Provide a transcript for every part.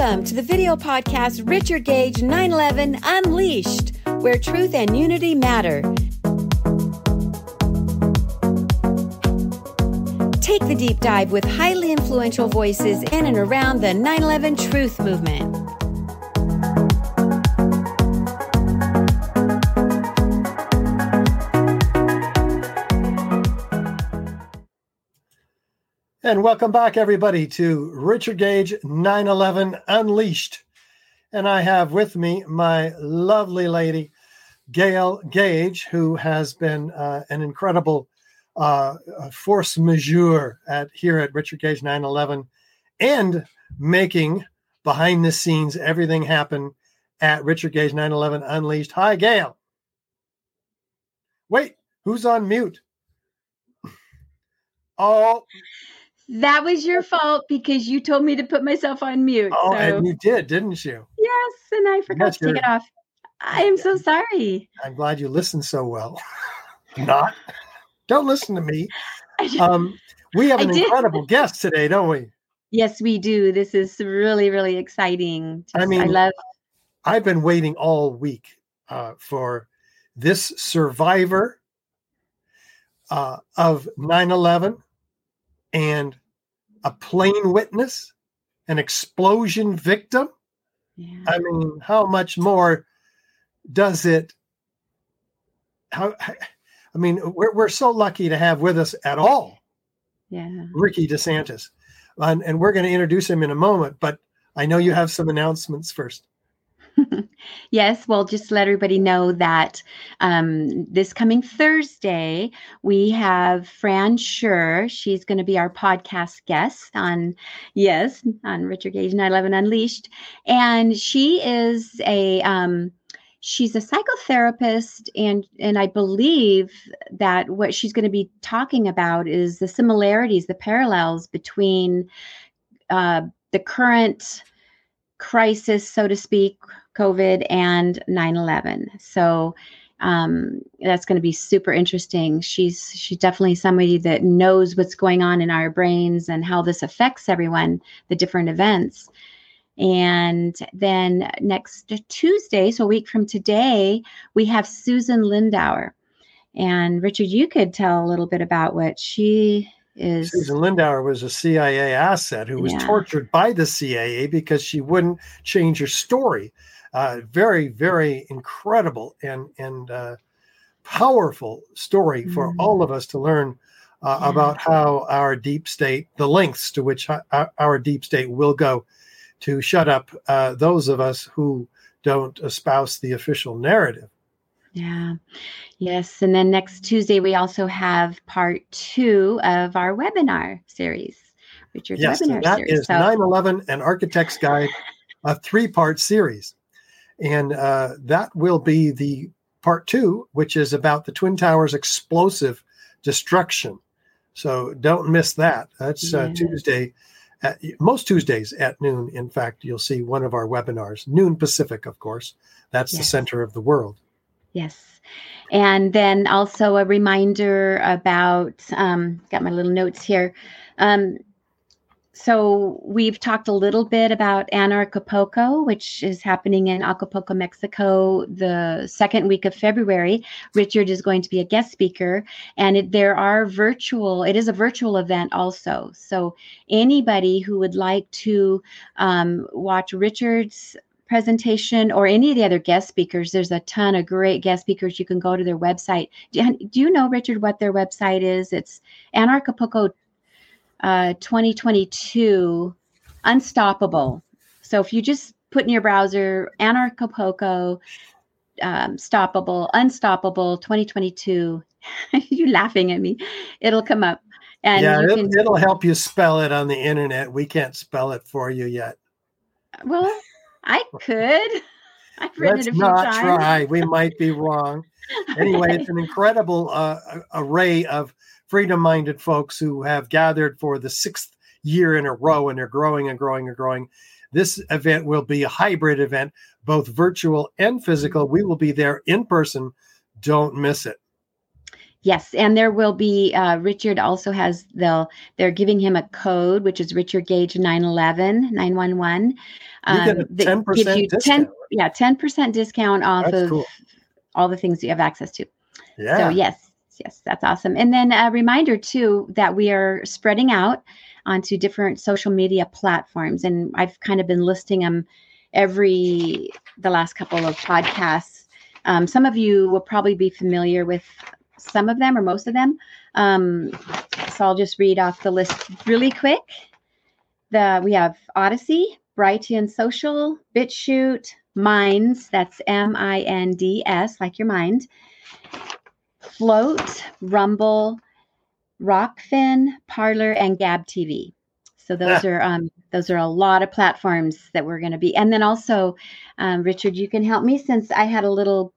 Welcome to the video podcast Richard Gage 911 Unleashed, where truth and unity matter. Take the deep dive with highly influential voices in and around the 911 truth movement. And welcome back, everybody, to Richard Gage 911 Unleashed. And I have with me my lovely lady, Gail Gage, who has been uh, an incredible uh, force majeure at here at Richard Gage 911 and making behind the scenes everything happen at Richard Gage 911 Unleashed. Hi, Gail. Wait, who's on mute? Oh, that was your fault because you told me to put myself on mute. Oh, so. and you did, didn't you? Yes, and I forgot to take it off. I am so sorry. I'm glad you listened so well. Not. Don't listen to me. Um, we have an incredible guest today, don't we? Yes, we do. This is really, really exciting. Just, I mean, I love. I've been waiting all week uh, for this survivor uh, of 9 11 and a plane witness, an explosion victim. Yeah. I mean, how much more does it? How? I mean, we're we're so lucky to have with us at all. Yeah, Ricki DeSantis, and, and we're going to introduce him in a moment. But I know you have some announcements first. yes, well, just let everybody know that um, this coming Thursday, we have Fran Sure. She's going to be our podcast guest on, yes, on Richard Gage 911 Unleashed. And she is a, um, she's a psychotherapist and and i believe that what she's going to be talking about is the similarities the parallels between uh, the current crisis so to speak COVID and 9 11. So um, that's going to be super interesting. She's she's definitely somebody that knows what's going on in our brains and how this affects everyone, the different events. And then next Tuesday, so a week from today, we have Susan Lindauer. And Richard, you could tell a little bit about what she is Susan Lindauer was a CIA asset who was yeah. tortured by the CIA because she wouldn't change her story. Uh, very, very incredible and and uh, powerful story for mm-hmm. all of us to learn uh, yeah. about how our deep state, the lengths to which our, our deep state will go to shut up uh, those of us who don't espouse the official narrative. Yeah. Yes. And then next Tuesday, we also have part two of our webinar series. Richard's yes, webinar that series. is so, 9-11 An Architect's Guide, a three-part series. And uh, that will be the part two, which is about the Twin Towers explosive destruction. So don't miss that. That's uh, Tuesday, at, most Tuesdays at noon. In fact, you'll see one of our webinars, noon Pacific, of course. That's yes. the center of the world. Yes. And then also a reminder about, um, got my little notes here. Um, so we've talked a little bit about Anarchapulco, which is happening in Acapulco, Mexico, the second week of February. Richard is going to be a guest speaker, and it, there are virtual. It is a virtual event also. So anybody who would like to um, watch Richard's presentation or any of the other guest speakers, there's a ton of great guest speakers. You can go to their website. Do, do you know, Richard, what their website is? It's Anarchapulco uh, 2022 Unstoppable. So if you just put in your browser Anarchapulco um, stoppable, unstoppable 2022, you laughing at me, it'll come up. And yeah, it, can, it'll help you spell it on the internet. We can't spell it for you yet. Well, I could. I've written Let's it a few not times. try. We might be wrong. Anyway, it's an incredible uh, array of freedom minded folks who have gathered for the sixth year in a row and they're growing and growing and growing. This event will be a hybrid event, both virtual and physical. We will be there in person. Don't miss it. Yes, and there will be uh, Richard also has they'll they're giving him a code which is Richard Gage 911 911. Um, you get a 10% gives you discount. 10 yeah, 10% discount off That's of cool. all the things you have access to. Yeah. So yes, yes, that's awesome. And then a reminder too that we are spreading out onto different social media platforms and I've kind of been listing them every the last couple of podcasts. Um, some of you will probably be familiar with some of them or most of them. Um, so I'll just read off the list really quick. The we have Odysee, Brighteon Social, BitChute, Minds. That's M I N D S, like your mind. Flote, Rumble, Rokfin, Parler, and Gab TV. So those are um, those are a lot of platforms that we're going to be. And then also, um, Richard, you can help me since I had a little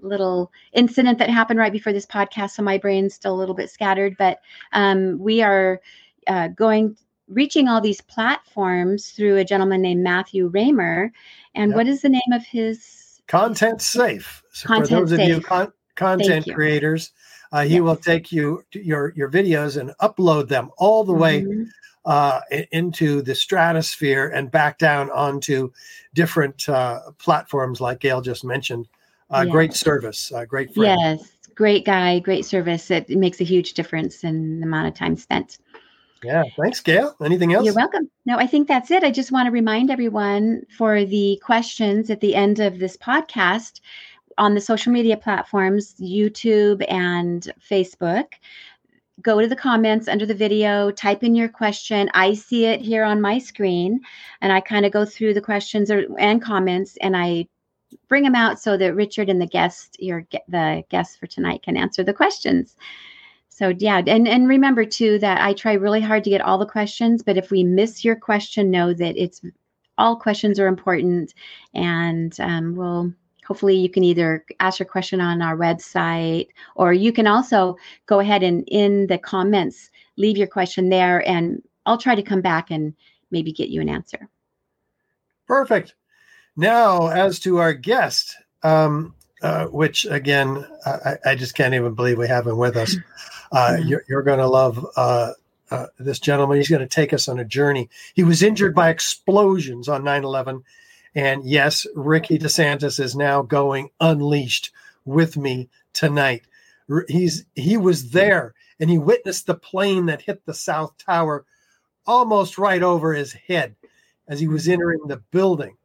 little incident that happened right before this podcast, so my brain's still a little bit scattered. But um, we are uh, going reaching all these platforms through a gentleman named Matthew Raymer. And yep. what is the name of his content safe? So content for those safe. of you con- content creators, uh, he yes. will take you your your videos and upload them all the mm-hmm. way uh, into the stratosphere and back down onto different uh, platforms like Gail just mentioned. Uh, yes. Great service, uh, great friend. Yes, great guy, great service. It, it makes a huge difference in the amount of time spent. Yeah, thanks, Gail. Anything else? You're welcome. No, I think that's it. I just want to remind everyone for the questions at the end of this podcast on the social media platforms, YouTube and Facebook. Go to the comments under the video, type in your question. I see it here on my screen, and I kind of go through the questions or, and comments, and I bring them out so that Richard and the guest, your the guest for tonight, can answer the questions. So yeah, and and remember too that I try really hard to get all the questions, but if we miss your question, know that it's all questions are important, and um, we'll hopefully you can either ask your question on our website or you can also go ahead and in the comments leave your question there and I'll try to come back and maybe get you an answer. Perfect. Now, as to our guest, um, uh, which again, I, I, just can't even believe we have him with us. Uh, you're, you're going to love uh, uh, this gentleman. He's going to take us on a journey. He was injured by explosions on 9 11. And yes, Ricki DeSantis is now going unleashed with me tonight. He's he was there and he witnessed the plane that hit the South Tower almost right over his head as he was entering the building.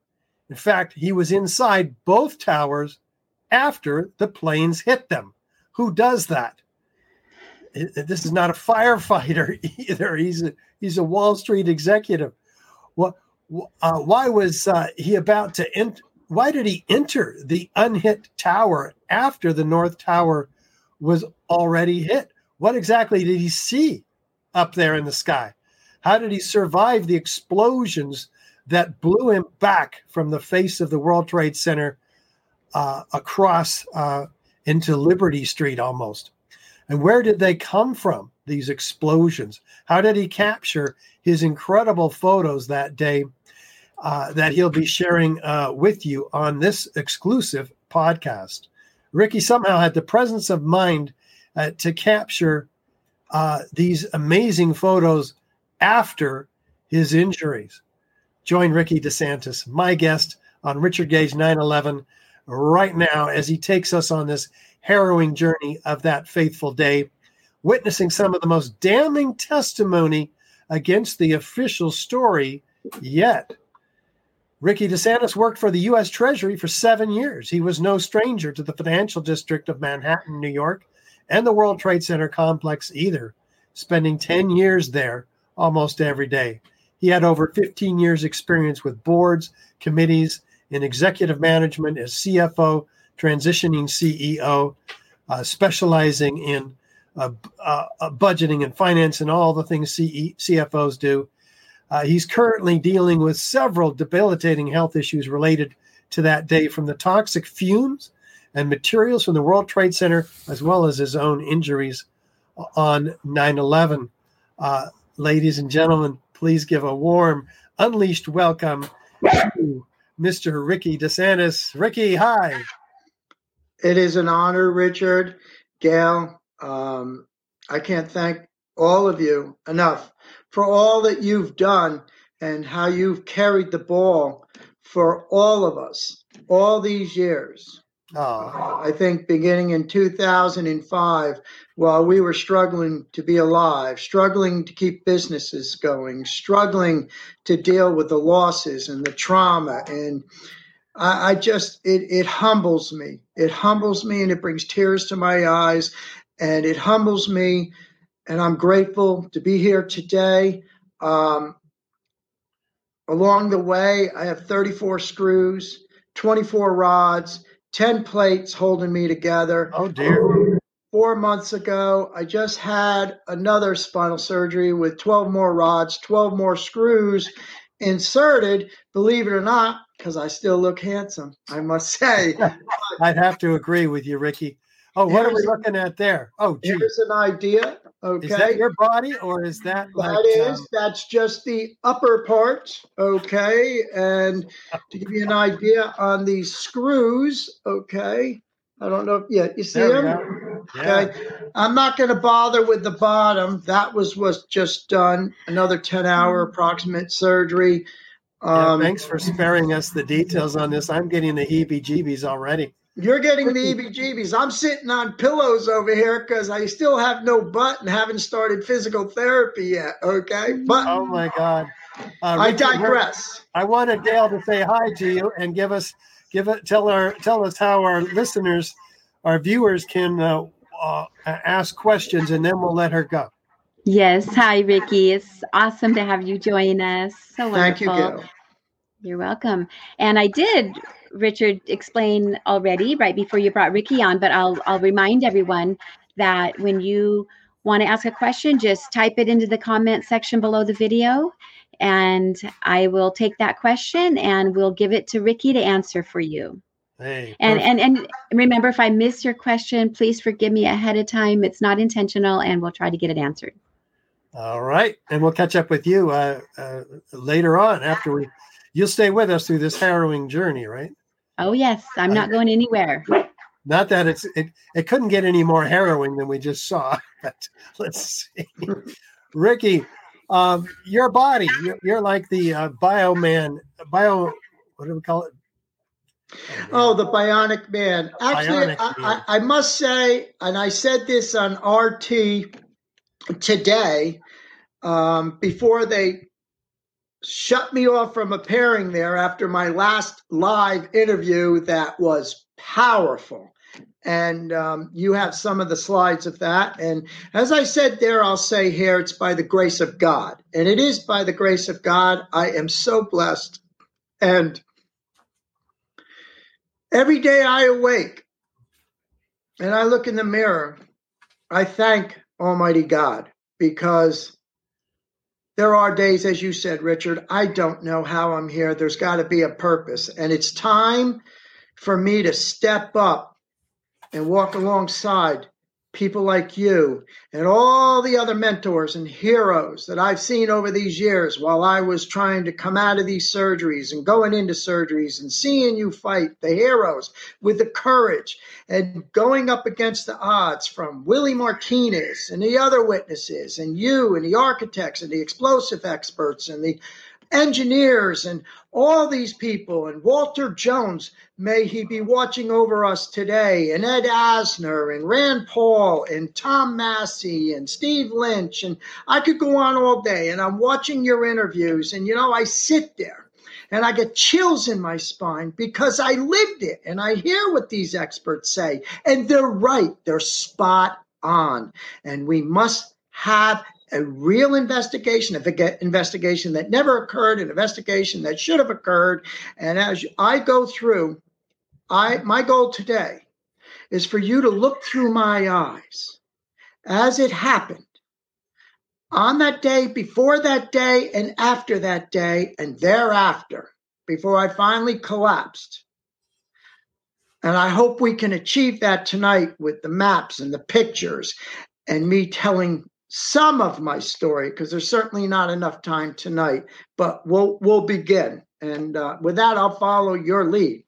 In fact, he was inside both towers after the planes hit them. Who does that? This is not a firefighter either. He's a, he's a Wall Street executive. What? Uh, why was uh, he about to enter? Why did he enter the unhit tower after the North Tower was already hit? What exactly did he see up there in the sky? How did he survive the explosions that blew him back from the face of the World Trade Center uh, across uh, into Liberty Street almost. And where did they come from, these explosions? How did he capture his incredible photos that day uh, that he'll be sharing uh, with you on this exclusive podcast? Ricki somehow had the presence of mind uh, to capture uh, these amazing photos after his injuries join Ricki DeSantis, my guest on Richard Gage 911, right now as he takes us on this harrowing journey of that faithful day, witnessing some of the most damning testimony against the official story yet. Ricki DeSantis worked for the U.S. Treasury for seven years. He was no stranger to the financial district of Manhattan, New York, and the World Trade Center complex either, spending 10 years there almost every day. He had over 15 years' experience with boards, committees, in executive management as CFO, transitioning CEO, uh, specializing in uh, uh, uh, budgeting and finance and all the things CE, CFOs do. Uh, he's currently dealing with several debilitating health issues related to that day, from the toxic fumes and materials from the World Trade Center, as well as his own injuries on 9 11. Uh, ladies and gentlemen, please give a warm, unleashed welcome to Mr. Ricki DeSantis. Ricki, hi. It is an honor, Richard. Gail, Um, I can't thank all of you enough for all that you've done and how you've carried the ball for all of us all these years. Oh. I think beginning in 2005, while we were struggling to be alive, struggling to keep businesses going, struggling to deal with the losses and the trauma. And I, I just, it, it humbles me. It humbles me and it brings tears to my eyes and it humbles me. And I'm grateful to be here today. Um, along the way, I have 34 screws, 24 rods 10 plates holding me together. Oh, dear. Four months ago, I just had another spinal surgery with 12 more rods, 12 more screws inserted, believe it or not, because I still look handsome, I must say. I'd have to agree with you, Ricki. Oh, what are we looking at there? Oh, geez. Here's an idea. Okay. Is that your body or is that That like, is, um... that's just the upper part. Okay. And to give you an idea on these screws, okay. I don't know if yeah, you see there them? Yeah. Okay. I'm not going to bother with the bottom. That was was just done. Another 10 hour approximate surgery. Um, yeah, thanks for sparing us the details on this. I'm getting the heebie jeebies already. You're getting the EBGBs. I'm sitting on pillows over here because I still have no butt and haven't started physical therapy yet. Okay, but oh my god, uh, I digress. I wanted Dale to say hi to you and give us give it tell our tell us how our listeners, our viewers can uh, uh, ask questions, and then we'll let her go. Yes, hi Ricki. It's awesome to have you join us. So wonderful. Thank you, Gail. You're welcome. And I did Richard explained already right before you brought Ricki on, but I'll I'll remind everyone that when you want to ask a question, just type it into the comment section below the video and I will take that question and we'll give it to Ricki to answer for you. Hey, and, and and remember if I miss your question, please forgive me ahead of time. It's not intentional and we'll try to get it answered. All right. And we'll catch up with you uh, uh, later on after we you'll stay with us through this harrowing journey, right? Oh yes, I'm not going anywhere. Not that it's it it couldn't get any more harrowing than we just saw. But let's see, Ricki, um, your body, you're, you're like the uh, bio man, bio. What do we call it? Oh, the Bionic Man. Actually, Bionic I, man. I, I, must say, and I said this on RT today, um, before they shut me off from appearing there after my last live interview that was powerful. And um, you have some of the slides of that. And as I said there, I'll say here, it's by the grace of God. And it is by the grace of God. I am so blessed. And every day I awake and I look in the mirror, I thank Almighty God because there are days, as you said, Richard, I don't know how I'm here. There's got to be a purpose. And it's time for me to step up and walk alongside people like you and all the other mentors and heroes that I've seen over these years while I was trying to come out of these surgeries and going into surgeries and seeing you fight the heroes with the courage and going up against the odds from Willie Martinez and the other witnesses and you and the architects and the explosive experts and the engineers and all these people and Walter Jones, may he be watching over us today, and Ed Asner and Rand Paul and Tom Massie and Steve Lynch. And I could go on all day and I'm watching your interviews and you know, I sit there and I get chills in my spine because I lived it and I hear what these experts say and they're right. They're spot on. And we must have a real investigation, a uh, investigation that never occurred, an investigation that should have occurred. And as I go through, I my goal today is for you to look through my eyes as it happened on that day, before that day, and after that day, and thereafter, before I finally collapsed. And I hope we can achieve that tonight with the maps and the pictures and me telling some of my story because there's certainly not enough time tonight. But we'll we'll begin, and uh, with that, I'll follow your lead.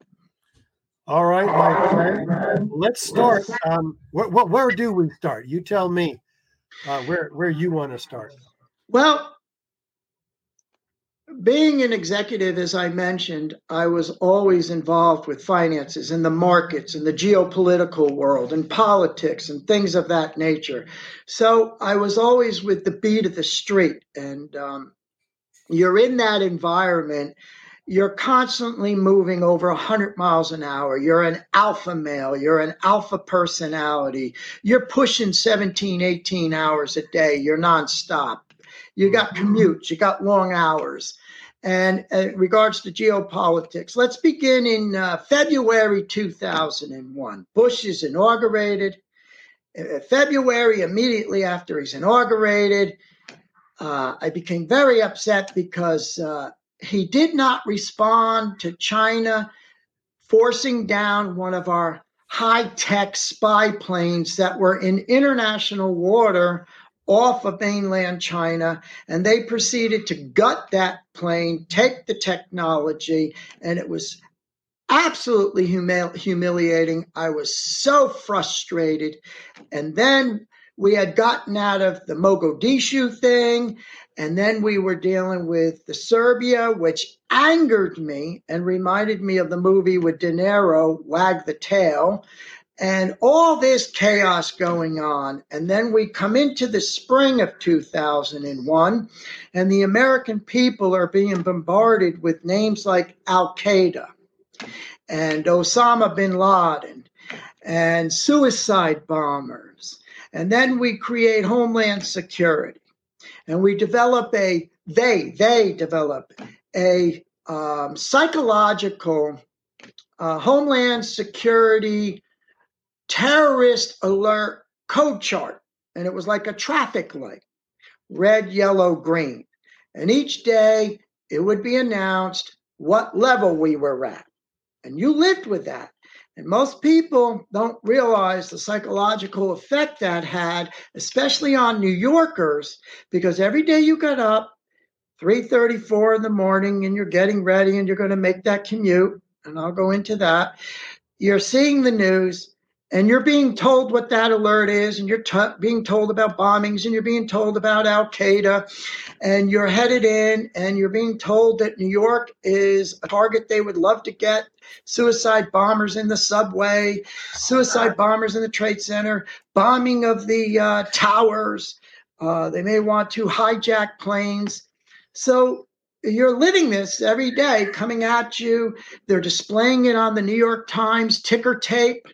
All right, my friend. Let's start. Um, wh- wh- where do we start? You tell me uh, where where you want to start. Well, being an executive, as I mentioned, I was always involved with finances and the markets and the geopolitical world and politics and things of that nature. So I was always with the beat of the street. And um, you're in that environment. You're constantly moving over 100 miles an hour. You're an alpha male. You're an alpha personality. You're pushing 17, 18 hours a day. You're nonstop. You got commutes, you got long hours. And in regards to geopolitics, let's begin in uh, February 2001. Bush is inaugurated. Uh, February, immediately after he's inaugurated, uh, I became very upset because uh, he did not respond to China forcing down one of our high tech spy planes that were in international water off of mainland China, and they proceeded to gut that plane, take the technology, and it was absolutely humil- humiliating. I was so frustrated. And then we had gotten out of the Mogadishu thing, and then we were dealing with the Serbia, which angered me and reminded me of the movie with De Niro, Wag the Tail and all this chaos going on. And then we come into the spring of 2001, and the American people are being bombarded with names like Al Qaeda and Osama bin Laden and suicide bombers. And then we create Homeland Security and we develop a, they, they develop a um, psychological uh, Homeland Security terrorist alert code chart. And it was like a traffic light red, yellow, green. And each day it would be announced what level we were at. And you lived with that. And most people don't realize the psychological effect that had, especially on New Yorkers, because every day you got up, 3:34 in the morning, and you're getting ready and you're going to make that commute, and I'll go into that. You're seeing the news, and you're being told what that alert is, and you're t- being told about bombings, and you're being told about Al Qaeda, and you're headed in, and you're being told that New York is a target they would love to get suicide bombers in the subway, suicide bombers in the Trade Center, bombing of the uh, towers. Uh, they may want to hijack planes. So you're living this every day coming at you. They're displaying it on the New York Times ticker tape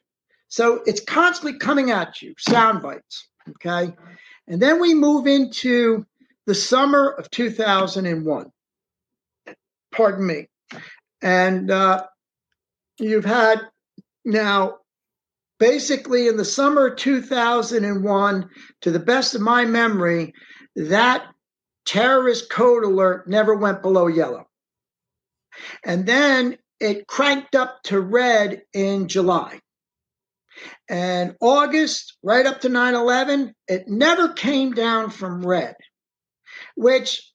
so it's constantly coming at you, sound bites. Okay. And then we move into the summer of 2001. Pardon me. And uh, you've had now basically in the summer of 2001, to the best of my memory, that terrorist code alert never went below yellow. And then it cranked up to red in July. And August, right up to 9 11, it never came down from red, which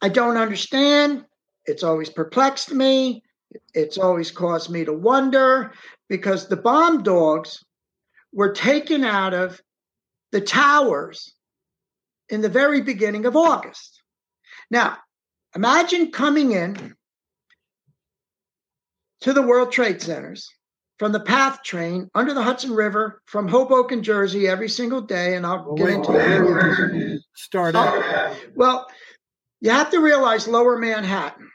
I don't understand. It's always perplexed me. It's always caused me to wonder because the bomb dogs were taken out of the towers in the very beginning of August. Now, imagine coming in to the World Trade Centers from the PATH train under the Hudson River from Hoboken, Jersey, every single day. And I'll well, get into that. Start oh, out. well, you have to realize Lower Manhattan,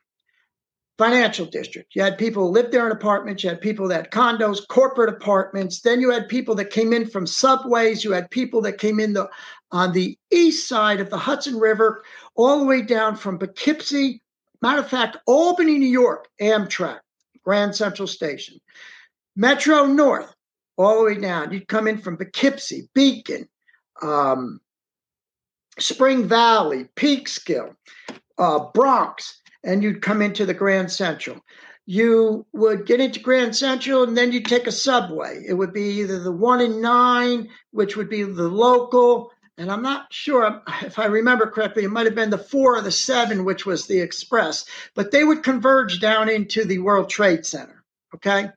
financial district. You had people who lived there in apartments. You had people that had condos, corporate apartments. Then you had people that came in from subways. You had people that came in the on the east side of the Hudson River, all the way down from Poughkeepsie. Matter of fact, Albany, New York, Amtrak, Grand Central Station. Metro North, all the way down. You'd come in from Poughkeepsie, Beacon, um, Spring Valley, Peekskill, uh, Bronx, and you'd come into the Grand Central. You would get into Grand Central and then you'd take a subway. It would be either the one in nine, which would be the local, and I'm not sure if I remember correctly, it might have been the four or the seven, which was the express, but they would converge down into the World Trade Center. Okay.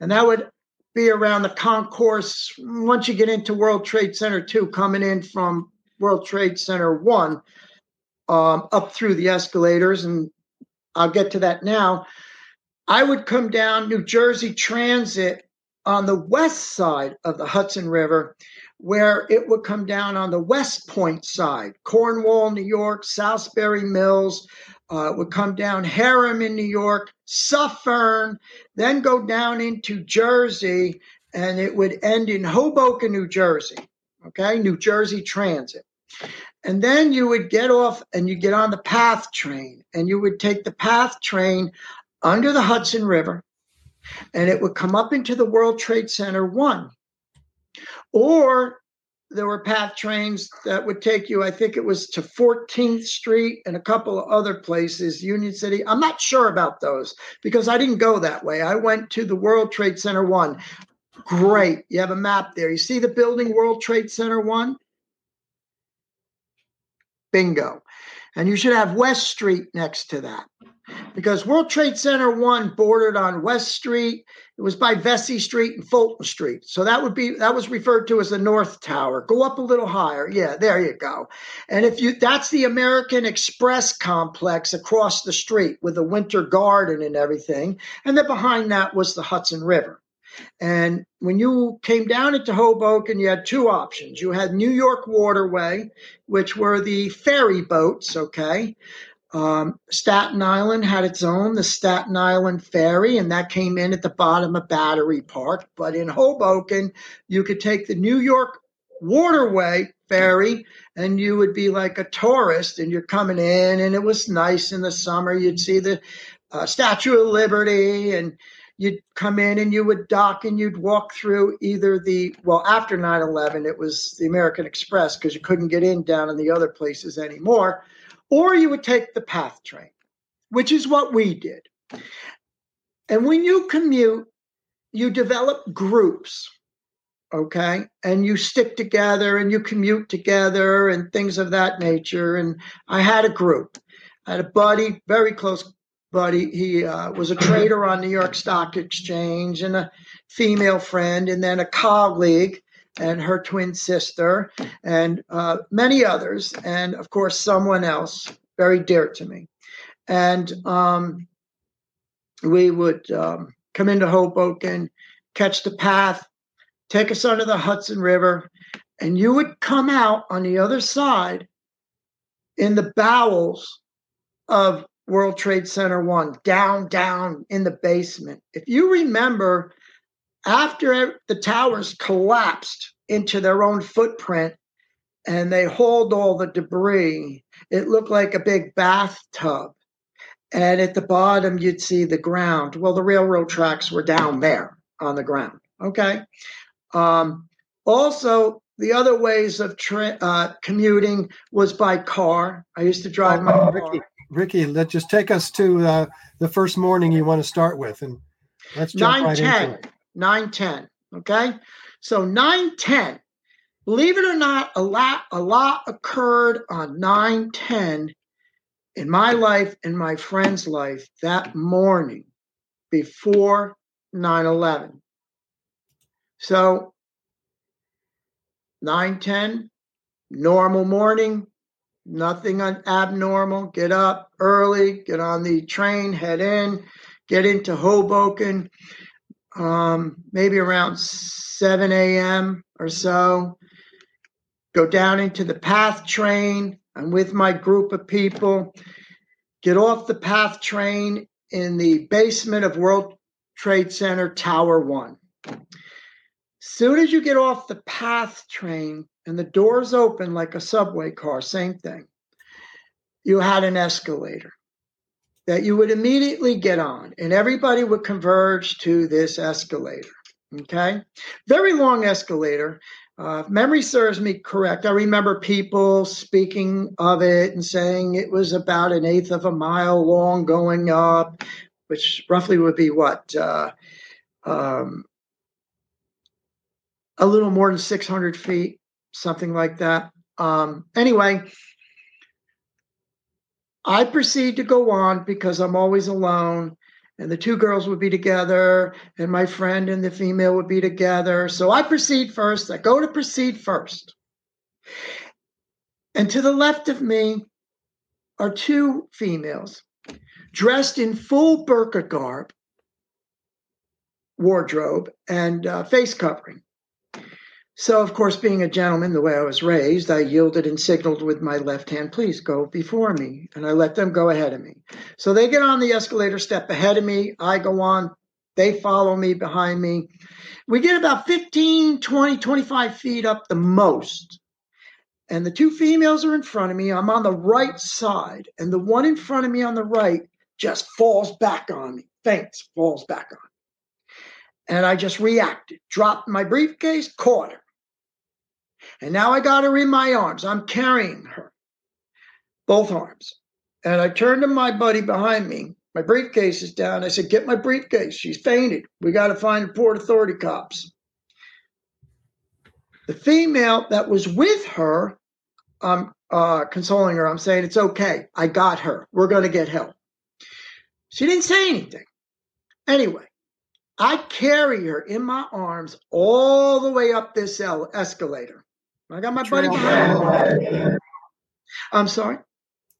And that would be around the concourse once you get into World Trade Center 2, coming in from World Trade Center 1 um, up through the escalators. And I'll get to that now. I would come down New Jersey Transit on the west side of the Hudson River, where it would come down on the West Point side, Cornwall, New York, Salisbury Mills, uh, would come down Harlem in New York, Suffern, then go down into Jersey, and it would end in Hoboken, New Jersey. Okay, New Jersey Transit. And then you would get off and you get on the PATH train, and you would take the PATH train under the Hudson River, and it would come up into the World Trade Center 1. Or there were PATH trains that would take you, I think it was to 14th Street and a couple of other places, Union City. I'm not sure about those because I didn't go that way. I went to the World Trade Center 1. Great. You have a map there. You see the building World Trade Center 1? Bingo. And you should have West Street next to that because World Trade Center 1 bordered on West Street. It was by Vesey Street and Fulton Street. So that would be that was referred to as the North Tower. Go up a little higher. Yeah, there you go. And if you that's the American Express complex across the street with the Winter Garden and everything. And then behind that was the Hudson River. And when you came down into Hoboken, you had two options. You had New York Waterway, which were the ferry boats, okay? Um, Staten Island had its own, the Staten Island Ferry, and that came in at the bottom of Battery Park. But in Hoboken, you could take the New York Waterway Ferry, and you would be like a tourist, and you're coming in, and it was nice in the summer. You'd see the uh, Statue of Liberty, and you'd come in and you would dock and you'd walk through either the well after 9-11 it was the american express because you couldn't get in down in the other places anymore or you would take the PATH train, which is what we did. And when you commute, you develop groups, okay? And you stick together and you commute together and things of that nature. And I had a group. I had a buddy, very close buddy. He uh, was a trader on New York Stock Exchange and a female friend, and then a colleague and her twin sister, and uh, many others, and of course, someone else very dear to me. And um, we would um, come into Hoboken, catch the PATH, take us under the Hudson River, and you would come out on the other side in the bowels of World Trade Center 1, down, down in the basement. If you remember, after the towers collapsed into their own footprint and they hauled all the debris, it looked like a big bathtub. And at the bottom, you'd see the ground. Well, the railroad tracks were down there on the ground. Okay. Um, also, the other ways of tra- uh, commuting was by car. I used to drive my car. Ricki, Ricki, let's just take us to uh, the first morning you want to start with, and let's jump 9, right 10, into it. 9 10. Okay. So 9 10. Believe it or not, a lot, a lot occurred on 9 10 in my life and my friend's life that morning before 9 11. So 9 10, normal morning, nothing abnormal. Get up early, get on the train, head in, get into Hoboken um, maybe around 7 a.m. or so. Go down into the PATH train. I'm with my group of people. Get off the PATH train in the basement of World Trade Center Tower 1. Soon as you get off the PATH train and the doors open like a subway car, same thing, you had an escalator that you would immediately get on, and everybody would converge to this escalator. Okay, very long escalator. Uh, memory serves me correct. I remember people speaking of it and saying it was about an eighth of a mile long going up, which roughly would be what? Uh, um, a little more than 600 feet, something like that. Um, anyway, I proceed to go on because I'm always alone. and the two girls would be together, and my friend and the female would be together. So I proceed first. I go to proceed first. And to the left of me are two females dressed in full burqa garb, wardrobe, and uh, face covering. So, of course, being a gentleman, the way I was raised, I yielded and signaled with my left hand, please go before me. And I let them go ahead of me. So they get on the escalator step ahead of me. I go on. They follow me behind me. We get about 15, 20, 25 feet up the most. And the two females are in front of me. I'm on the right side. And the one in front of me on the right just falls back on me, faints, falls back on. me. And I just reacted, dropped my briefcase, caught her. And now I got her in my arms. I'm carrying her, both arms. And I turned to my buddy behind me. My briefcase is down. I said, Get my briefcase. She's fainted. We got to find the Port Authority cops. The female that was with her, I'm uh, consoling her. I'm saying, It's okay. I got her. We're going to get help. She didn't say anything. Anyway, I carry her in my arms all the way up this escalator. I got my buddy behind. I'm sorry.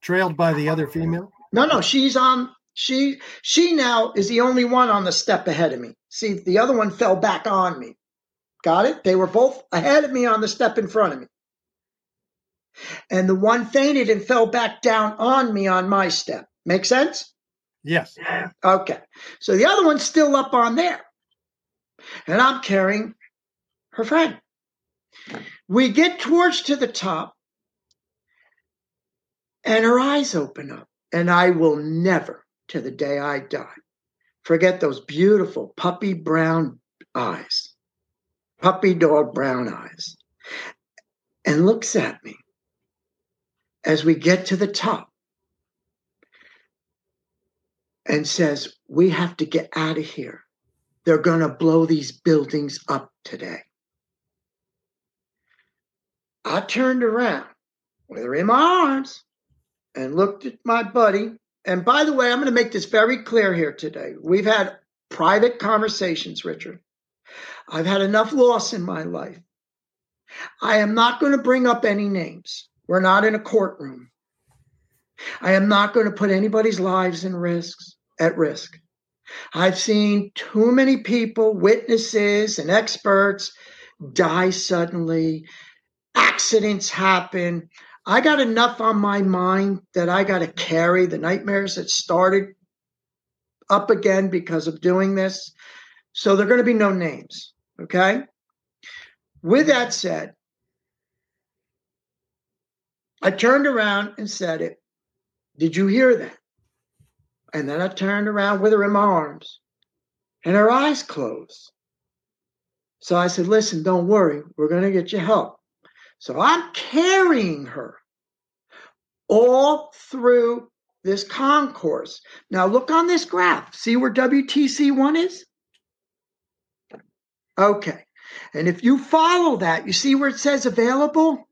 Trailed by the other female. No, no, she's on. She she now is the only one on the step ahead of me. See, the other one fell back on me. Got it? They were both ahead of me on the step in front of me. And the one fainted and fell back down on me on my step. Make sense? Yes. Okay. So the other one's still up on there. And I'm carrying her friend. We get towards to the top, and her eyes open up. And I will never, to the day I die, forget those beautiful puppy brown eyes, puppy dog brown eyes, and looks at me as we get to the top and says, We have to get out of here. They're going to blow these buildings up today. I turned around with her in my arms and looked at my buddy. And by the way, I'm going to make this very clear here today. We've had private conversations, Richard. I've had enough loss in my life. I am not going to bring up any names. We're not in a courtroom. I am not going to put anybody's lives in risks at risk. I've seen too many people, witnesses and experts die suddenly. Accidents happen. I got enough on my mind that I got to carry the nightmares that started up again because of doing this. So there are going to be no names. Okay. With that said, I turned around and said it. Did you hear that? And then I turned around with her in my arms and her eyes closed. So I said, Listen, don't worry. We're going to get you help. So I'm carrying her all through this concourse. Now look on this graph. See where WTC1 is? Okay. And if you follow that, you see where it says available?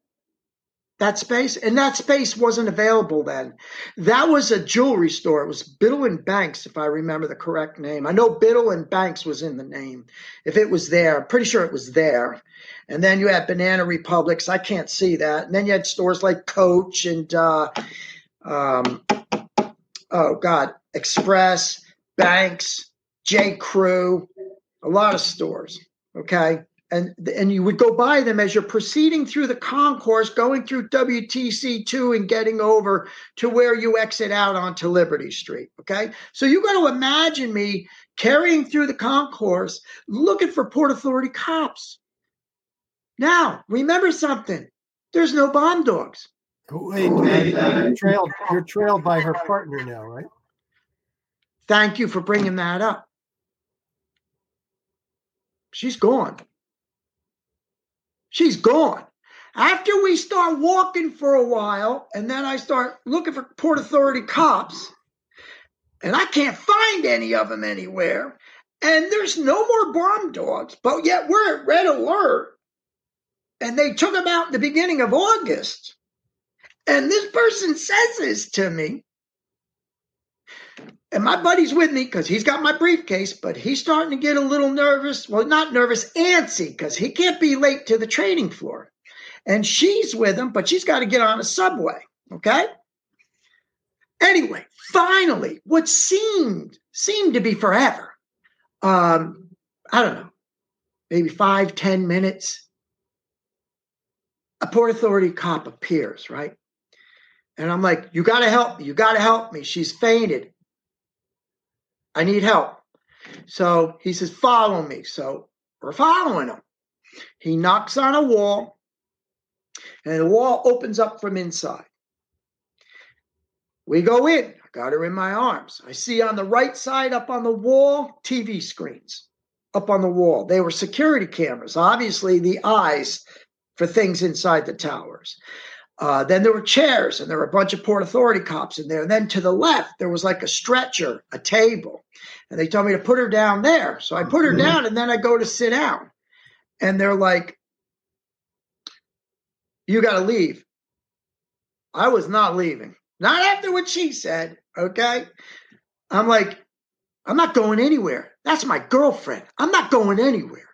That space and that space wasn't available then. That was a jewelry store. It was biddle and banks if i remember the correct name. I know biddle and banks was in the name if it was there. I'm pretty sure it was there. And then you had banana republics. I can't see that. And then you had stores like coach and uh, um, oh god express banks j. Crew a lot of stores okay and and you would go by them as you're proceeding through the concourse, going through WTC two and getting over to where you exit out onto Liberty Street. Okay, so you got to imagine me carrying through the concourse, looking for Port Authority cops. Now, remember something: there's no bomb dogs. Wait, you're trailed. You're trailed by her partner now, right? Thank you for bringing that up. She's gone. She's gone. After we start walking for a while, and then I start looking for Port Authority cops, and I can't find any of them anywhere, and there's no more bomb dogs, but yet we're at red alert, and they took them out in the beginning of August. And this person says this to me. And my buddy's with me because he's got my briefcase, but he's starting to get a little nervous. Well, not nervous, antsy, because he can't be late to the training floor. And she's with him, but she's got to get on a subway. Okay. Anyway, finally, what seemed seemed to be forever. Um, I don't know, maybe five, ten minutes. A Port Authority cop appears, right? And I'm like, you got to help me. You got to help me. She's fainted. I need help. So he says, Follow me. So we're following him. He knocks on a wall, and the wall opens up from inside. We go in. I got her in my arms. I see on the right side up on the wall TV screens up on the wall. They were security cameras, obviously, the eyes for things inside the towers. Uh, then there were chairs, and there were a bunch of Port Authority cops in there. And then to the left, there was like a stretcher, a table. And they told me to put her down there. So I put her mm-hmm. down, and then I go to sit down. And they're like, You got to leave. I was not leaving. Not after what she said. Okay. I'm like, I'm not going anywhere. That's my girlfriend. I'm not going anywhere.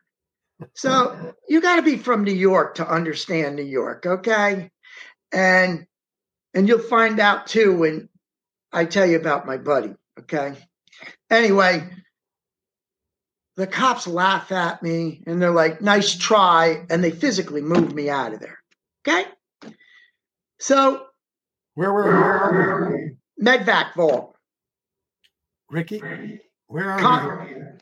So you got to be from New York to understand New York. Okay and and you'll find out too when I tell you about my buddy. Okay. Anyway, the cops laugh at me and they're like, nice try. And they physically move me out of there. Okay. So, where were we? Medvac vault. Ricki, where are you?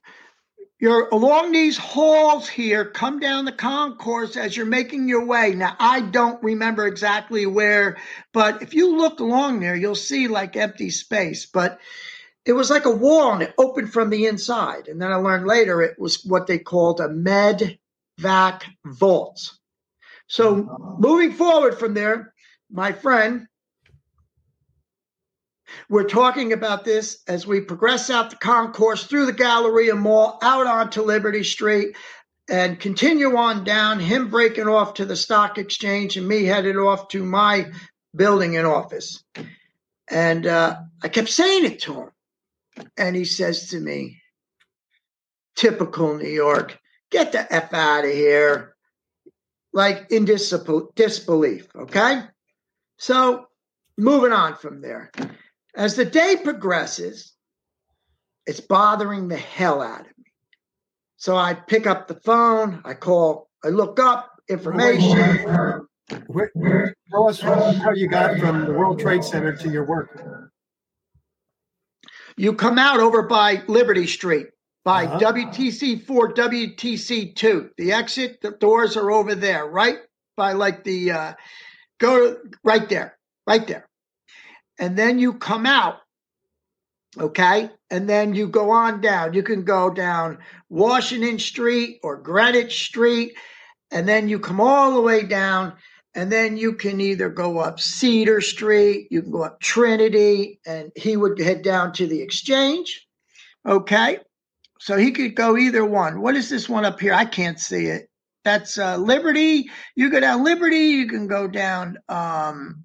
You're along these halls here, come down the concourse as you're making your way. Now, I don't remember exactly where, but if you look along there, you'll see like empty space. But it was like a wall and it opened from the inside. And then I learned later it was what they called a med vac vault. So uh-huh. moving forward from there, my friend we're talking about this as we progress out the concourse through the Galleria Mall, out onto Liberty Street, and continue on down, him breaking off to the stock exchange and me headed off to my building and office. And uh, I kept saying it to him. And he says to me, typical New York, get the F out of here. Like in disbelief, okay? So moving on from there. As the day progresses, it's bothering the hell out of me. So I pick up the phone, I call, I look up information. Where, where, tell us how you got from the World Trade Center to your work. You come out over by Liberty Street, by uh-huh. WTC 4, WTC 2. The exit, the doors are over there, right? By like the, uh, go right there, right there and then you come out okay? And then you go on down. You can go down washington street or greenwich street and then you come all the way down and then you can either go up cedar street you can go up trinity and he would head down to the exchange okay? So he could go either one. What is this one up here? I can't see it. That's uh, liberty. You go down liberty you can go down um,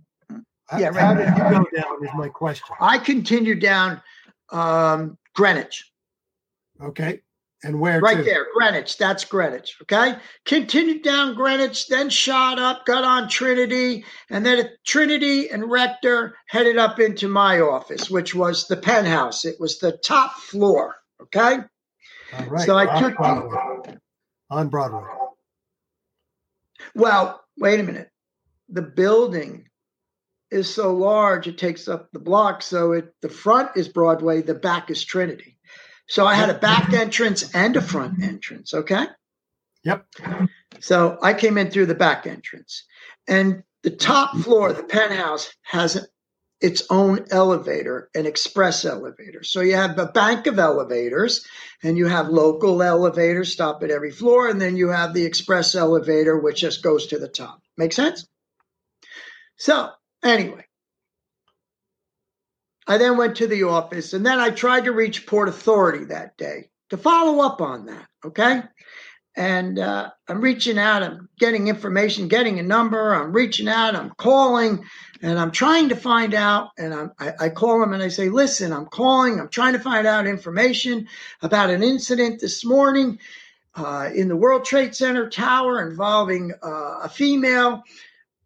yeah, right. How did you go down? Is my question. I continued down um, Greenwich. Okay. And where? Right to? there, Greenwich. That's Greenwich. Okay. Continued down Greenwich, then shot up, got on Trinity, and then at Trinity and Rector headed up into my office, which was the penthouse. It was the top floor. Okay. All right. So I on took Broadway. on Broadway. Well, wait a minute. The building is so large it takes up the block. So it the front is Broadway, the back is Trinity. So I had a back entrance and a front entrance. Okay. Yep. So I came in through the back entrance, and the top floor, the penthouse, has its own elevator, an express elevator. So you have a bank of elevators, and you have local elevators stop at every floor, and then you have the express elevator, which just goes to the top. Make sense? So Anyway, I then went to the office and then I tried to reach Port Authority that day to follow up on that. Okay. and uh, I'm reaching out, I'm getting information, getting a number, I'm reaching out, I'm calling, and I'm trying to find out. And I'm, I, I call them and I say, Listen, I'm calling, I'm trying to find out information about an incident this morning uh, in the World Trade Center tower involving uh, a female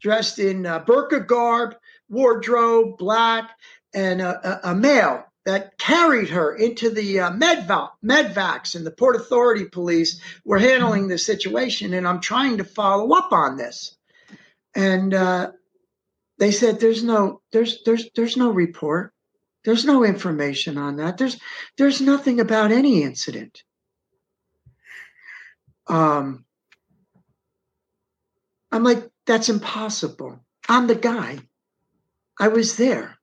dressed in uh, burqa garb, wardrobe, black, and a, a male that carried her into the uh, medvac, medvacs and the port authority police were handling the situation and i'm trying to follow up on this. And uh, they said there's no there's there's there's no report. There's no information on that. There's there's nothing about any incident. Um i'm like that's impossible i'm the guy i was there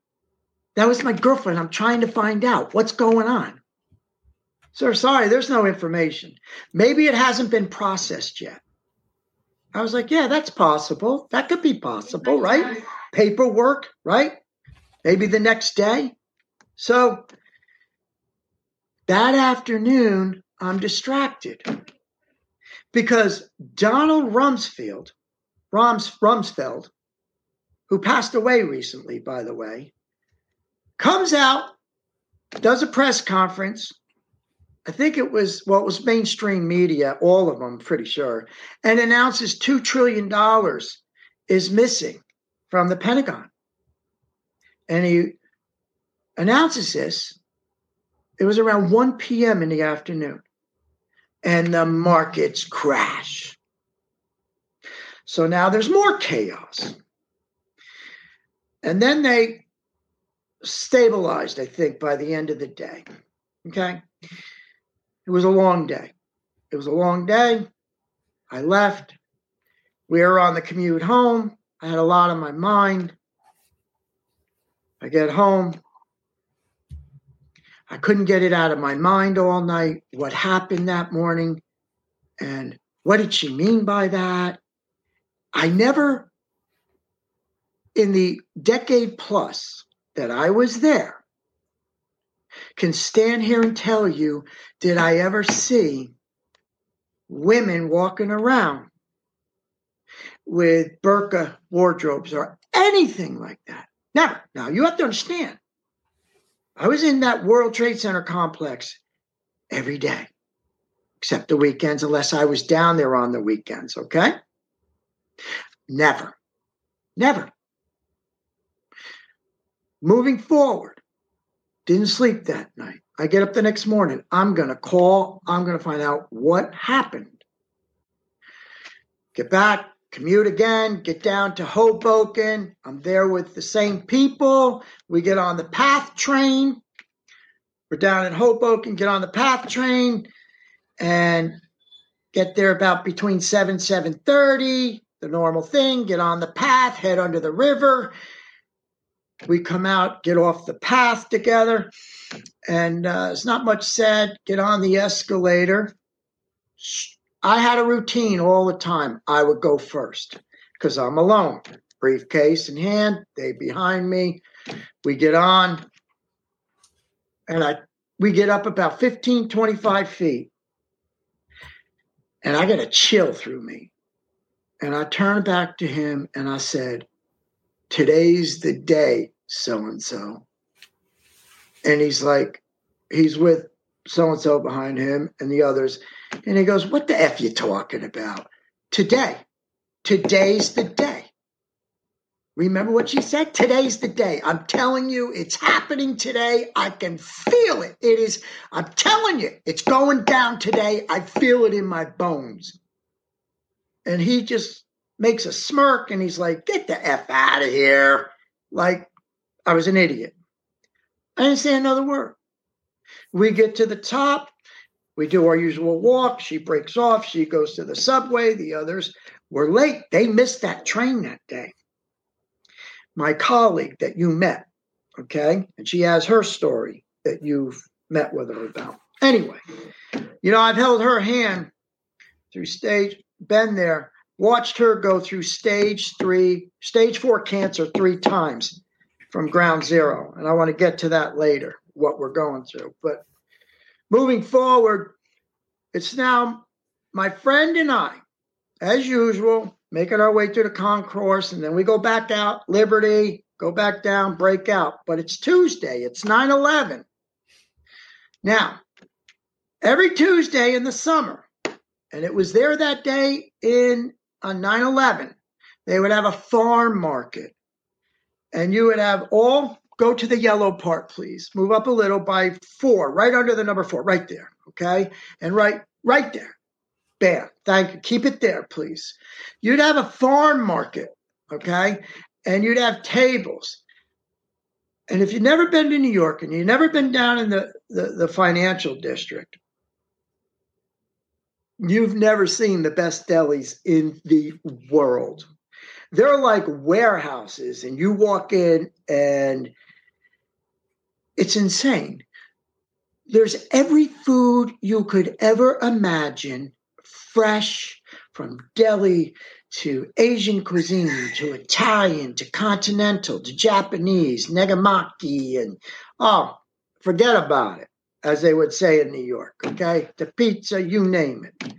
that was my girlfriend. I'm trying to find out what's going on. Sir, sorry, there's no information. Maybe it hasn't been processed yet. I was like, yeah, that's possible. That could be possible, right? Paperwork, right? Maybe the next day. So that afternoon, I'm distracted because Donald Rumsfeld, Rums, Rumsfeld, who passed away recently, by the way, comes out, does a press conference. I think it was, well, it was mainstream media, all of them, pretty sure, and announces $2 trillion is missing from the Pentagon. And he announces this. It was around 1 p.m. in the afternoon, and the markets crash. So now there's more chaos. And then they stabilized, I think, by the end of the day. Okay. It was a long day. It was a long day. I left. We were on the commute home. I had a lot on my mind. I get home. I couldn't get it out of my mind all night. What happened that morning? And what did she mean by that? I never, in the decade plus that I was there can stand here and tell you did I ever see women walking around with burqa wardrobes or anything like that. Never. Now, you have to understand, I was in that World Trade Center complex every day, except the weekends, unless I was down there on the weekends, okay? Never. Never. Moving forward, didn't sleep that night. I get up the next morning. I'm going to call. I'm going to find out what happened. Get back, commute again, get down to Hoboken. I'm there with the same people. We get on the PATH train. We're down in Hoboken, get on the PATH train and get there about between 7 7.30 the normal thing get on the path head under the river we come out, get off the path together, and uh, it's not much said. Get on the escalator. I had a routine all the time. I would go first because I'm alone. Briefcase in hand, they behind me. We get on, and I we get up about 15, 25 feet, and I get a chill through me. And I turned back to him and I said, today's the day, so and so. And he's like, he's with so and so behind him and the others. And he goes, What the F you talking about? Today. Today's the day. Remember what she said? Today's the day. I'm telling you, it's happening today. I can feel it. It is, I'm telling you, it's going down today. I feel it in my bones. And he just makes a smirk and he's like, get the F out of here. Like I was an idiot. I didn't say another word. We get to the top. We do our usual walk. She breaks off. She goes to the subway. The others were late. They missed that train that day. My colleague that you met, okay, and she has her story that you've met with her about. Anyway, you know, I've held her hand through stage, been there watched her go through stage three, stage four cancer three times from ground zero. And I want to get to that later, what we're going through. But moving forward, it's now my friend and I, as usual, making our way through the concourse, and then we go back out, Liberty, go back down, break out. But it's Tuesday, it's 9 11. Now, every Tuesday in the summer, and it was there that day in on 9 11, they would have a farm market. And you would have all go to the yellow part, please. Move up a little by four, right under the number four, right there. Okay. And right, right there. Bam. Thank you. Keep it there, please. You'd have a farm market. Okay. And you'd have tables. And if you've never been to New York and you've never been down in the, the, the financial district, you've never seen the best delis in the world. They're like warehouses, and you walk in and it's insane. There's every food you could ever imagine, fresh from deli to Asian cuisine to Italian to continental to Japanese, negimaki, and oh, forget about it, as they would say in New York. Okay, the pizza, you name it,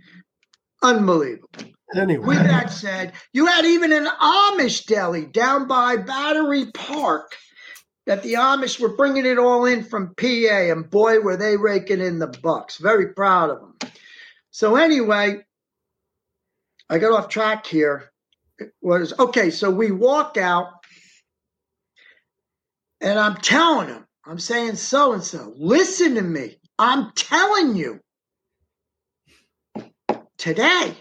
unbelievable. Anyway, With that said, you had even an Amish deli down by Battery Park that the Amish were bringing it all in from PA, and boy, were they raking in the bucks. Very proud of them. So anyway, I got off track here. It was okay. So we walk out, and I'm telling them, I'm saying so and so. Listen to me. I'm telling you today.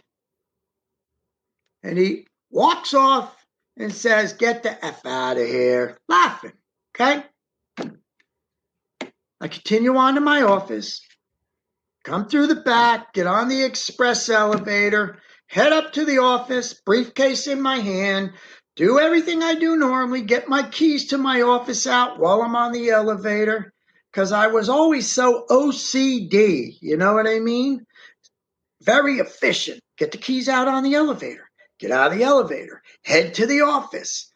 And he walks off and says, Get the F out of here, laughing. Okay. I continue on to my office, come through the back, get on the express elevator, head up to the office, briefcase in my hand, do everything I do normally, get my keys to my office out while I'm on the elevator, because I was always so OCD. You know what I mean? Very efficient. Get the keys out on the elevator, get out of the elevator, head to the office.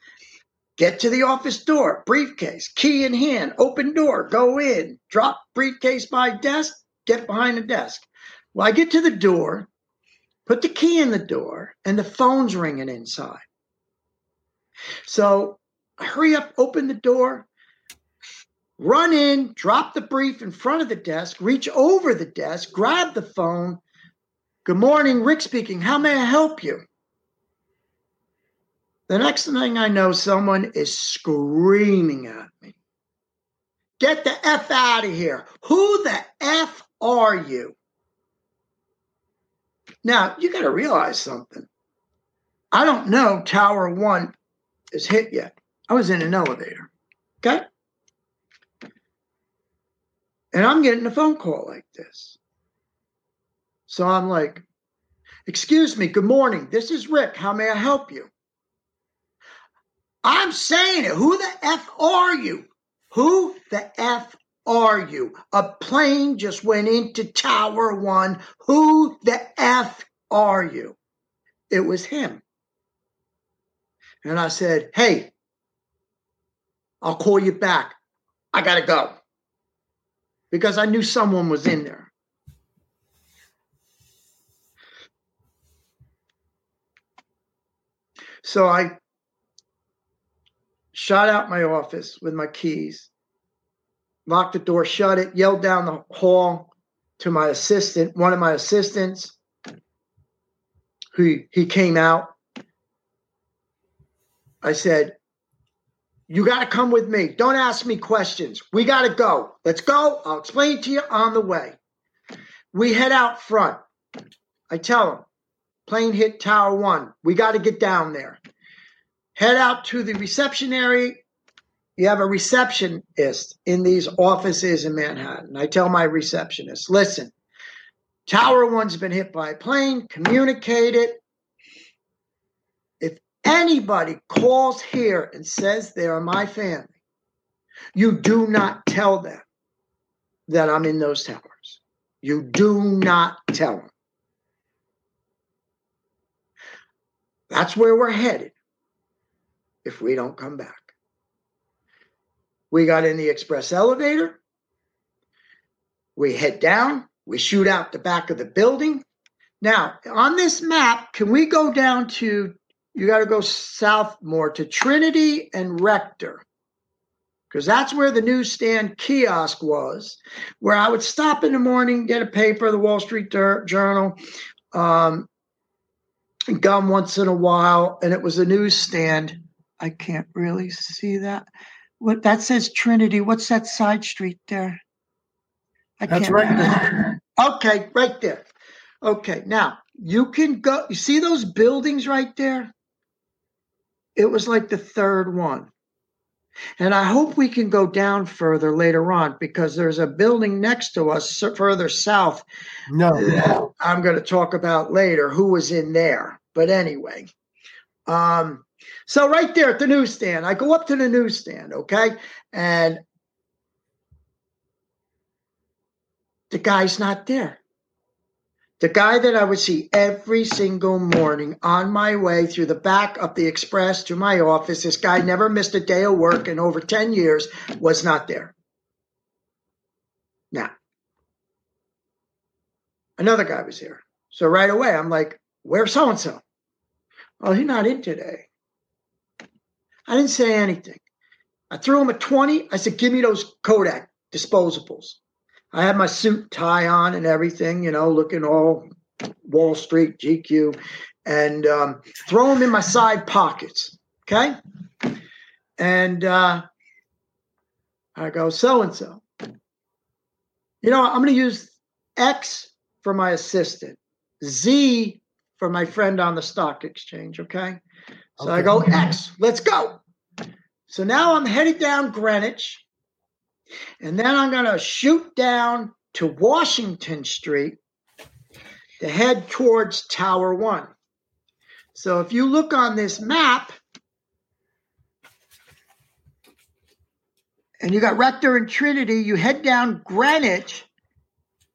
Get to the office door, briefcase, key in hand, open door, go in, drop briefcase by desk, get behind the desk. Well, I get to the door, put the key in the door, and the phone's ringing inside. So hurry up, open the door, run in, drop the brief in front of the desk, reach over the desk, grab the phone. Good morning, Rick speaking. How may I help you? The next thing I know, someone is screaming at me. Get the F out of here. Who the F are you? Now, you got to realize something. I don't know Tower One is hit yet. I was in an elevator. Okay. And I'm getting a phone call like this. So I'm like, Excuse me, good morning. This is Rick. How may I help you? I'm saying it. Who the F are you? Who the F are you? A plane just went into Tower One. Who the F are you? It was him. And I said, Hey, I'll call you back. I got to go. Because I knew someone was in there. So I shot out my office with my keys, locked the door, shut it, yelled down the hall to my assistant, one of my assistants, who he came out. I said, You got to come with me. Don't ask me questions. We got to go. Let's go. I'll explain to you on the way. We head out front. I tell him, plane hit Tower One. We got to get down there head out to the reception area. You have a receptionist in these offices in Manhattan. I tell my receptionist, listen, Tower One's been hit by a plane, communicate it. Anybody calls here and says they are my family, you do not tell them that I'm in those towers. You do not tell them. That's where we're headed if we don't come back. We got in the express elevator. We head down. We shoot out the back of the building. Now, on this map, can we go down to, you got to go south more to Trinity and Rector? Because that's where the newsstand kiosk was, where I would stop in the morning, get a paper, the Wall Street Journal, um, gum once in a while, and it was a newsstand. I can't really see that. What that says Trinity. What's that side street there? I That's right there. Okay, right there. Okay, now you can go. You see those buildings right there? It was like the third one. And I hope we can go down further later on because there's a building next to us further south. No, I'm going to talk about later who was in there. But anyway, um, so right there at the newsstand, I go up to the newsstand, okay, and the guy's not there. The guy that I would see every single morning on my way through the back of the express to my office, this guy never missed a day of work in over 10 years, was not there. Now, another guy was here. So right away, I'm like, where's so and so? Oh, he's not in today. I didn't say anything. I threw him a 20. I said, give me those Kodak disposables. I had my suit tie on and everything, you know, looking all Wall Street, GQ, and um, throw them in my side pockets. Okay. And uh, I go, so and so. You know, I'm going to use X for my assistant, Z for my friend on the stock exchange. Okay. So okay. I go, X, let's go. So now I'm headed down Greenwich and then I'm going to shoot down to Washington Street to head towards Tower One. So if you look on this map, and you got Rector and Trinity, you head down Greenwich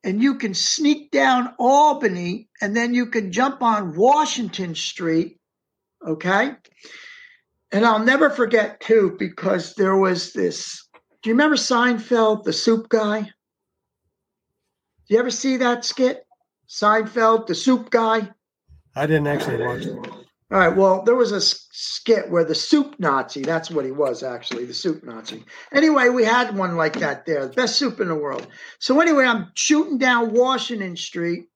and you can sneak down Albany and then you can jump on Washington Street. Okay. And I'll never forget too, because there was this do you remember Seinfeld, the soup guy? Do you ever see that skit? Seinfeld, the soup guy? I didn't actually watch it. All right. Well, there was a skit where the soup Nazi, that's what he was actually, the soup Nazi. Anyway, we had one like that there, the best soup in the world. So, anyway, I'm shooting down Washington Street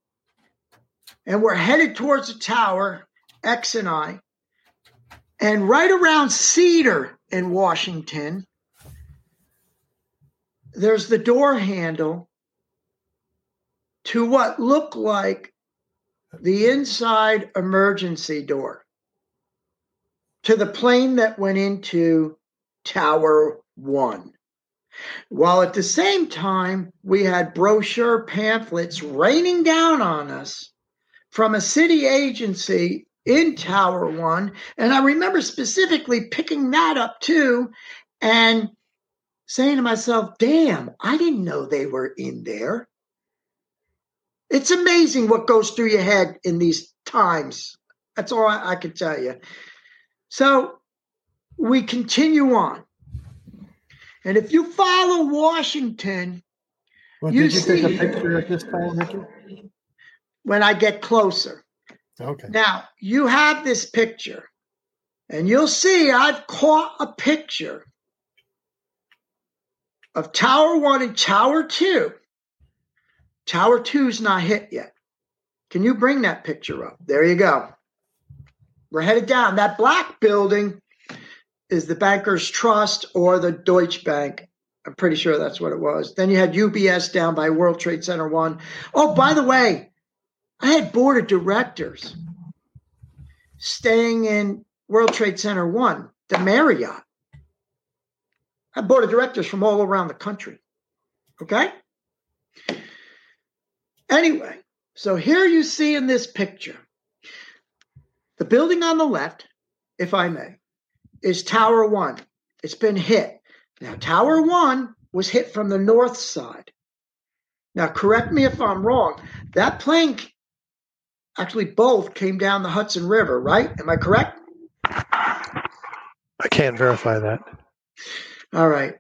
and we're headed towards the tower, X and I. And right around Cedar in Washington, there's the door handle to what looked like the inside emergency door to the plane that went into Tower One. While at the same time, we had brochure pamphlets raining down on us from a city agency in Tower One. And I remember specifically picking that up too and saying to myself, damn, I didn't know they were in there. It's amazing what goes through your head in these times. That's all I, I can tell you. So we continue on. And if you follow Washington, well, you you see, take a picture at this time, Ricki? When I get closer. Okay. Now you have this picture, and you'll see I've caught a picture of Tower 1 and Tower 2. Tower 2 is not hit yet. Can you bring that picture up? There you go. We're headed down. That black building is the Bankers Trust or the Deutsche Bank. I'm pretty sure that's what it was. Then you had UBS down by World Trade Center 1. Oh, by the way, I had board of directors staying in World Trade Center 1, the Marriott. I have board of directors from all around the country. Okay? Anyway, so here you see in this picture the building on the left, if I may, is Tower One. It's been hit. Now, Tower One was hit from the north side. Now, correct me if I'm wrong. That plane, actually, both came down the Hudson River, right? Am I correct? I can't verify that. All right.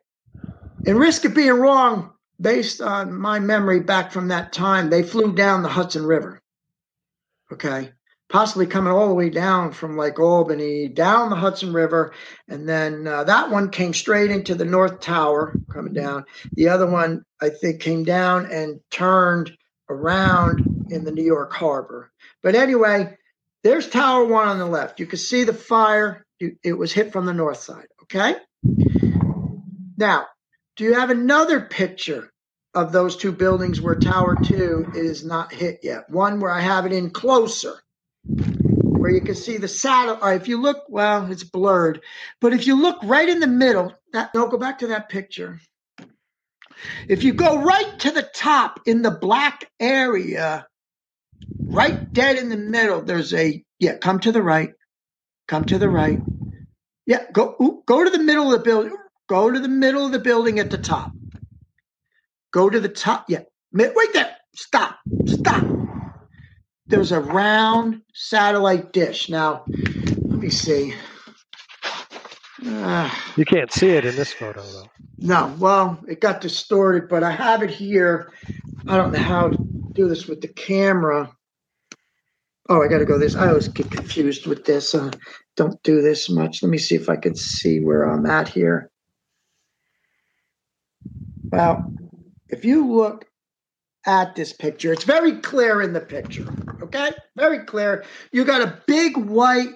And risk of being wrong, based on my memory back from that time, they flew down the Hudson River. Okay. Possibly coming all the way down from like Albany, down the Hudson River. And then uh, that one came straight into the North Tower coming down. The other one, I think, came down and turned around in the New York Harbor. But anyway, there's Tower One on the left. You can see the fire. It was hit from the north side. Okay. Now, do you have another picture of those two buildings where Tower 2 is not hit yet? One where I have it in closer, where you can see the saddle. Uh, if you look, well, it's blurred, but if you look right in the middle, that no, go back to that picture. If you go right to the top in the black area, right dead in the middle, there's a yeah, come to the right. Come to the right. Yeah, go go to the middle of the building. Go to the middle of the building at the top. Go to the top. Yeah. Wait there. Stop. Stop. There's a round satellite dish. Now, let me see. Uh, you can't see it in this photo, though. No. Well, it got distorted, but I have it here. I don't know how to do this with the camera. Oh, I got to go this. I always get confused with this. Uh, don't do this much. Let me see if I can see where I'm at here. Well, if you look at this picture, it's very clear in the picture. Okay, very clear. You got a big white,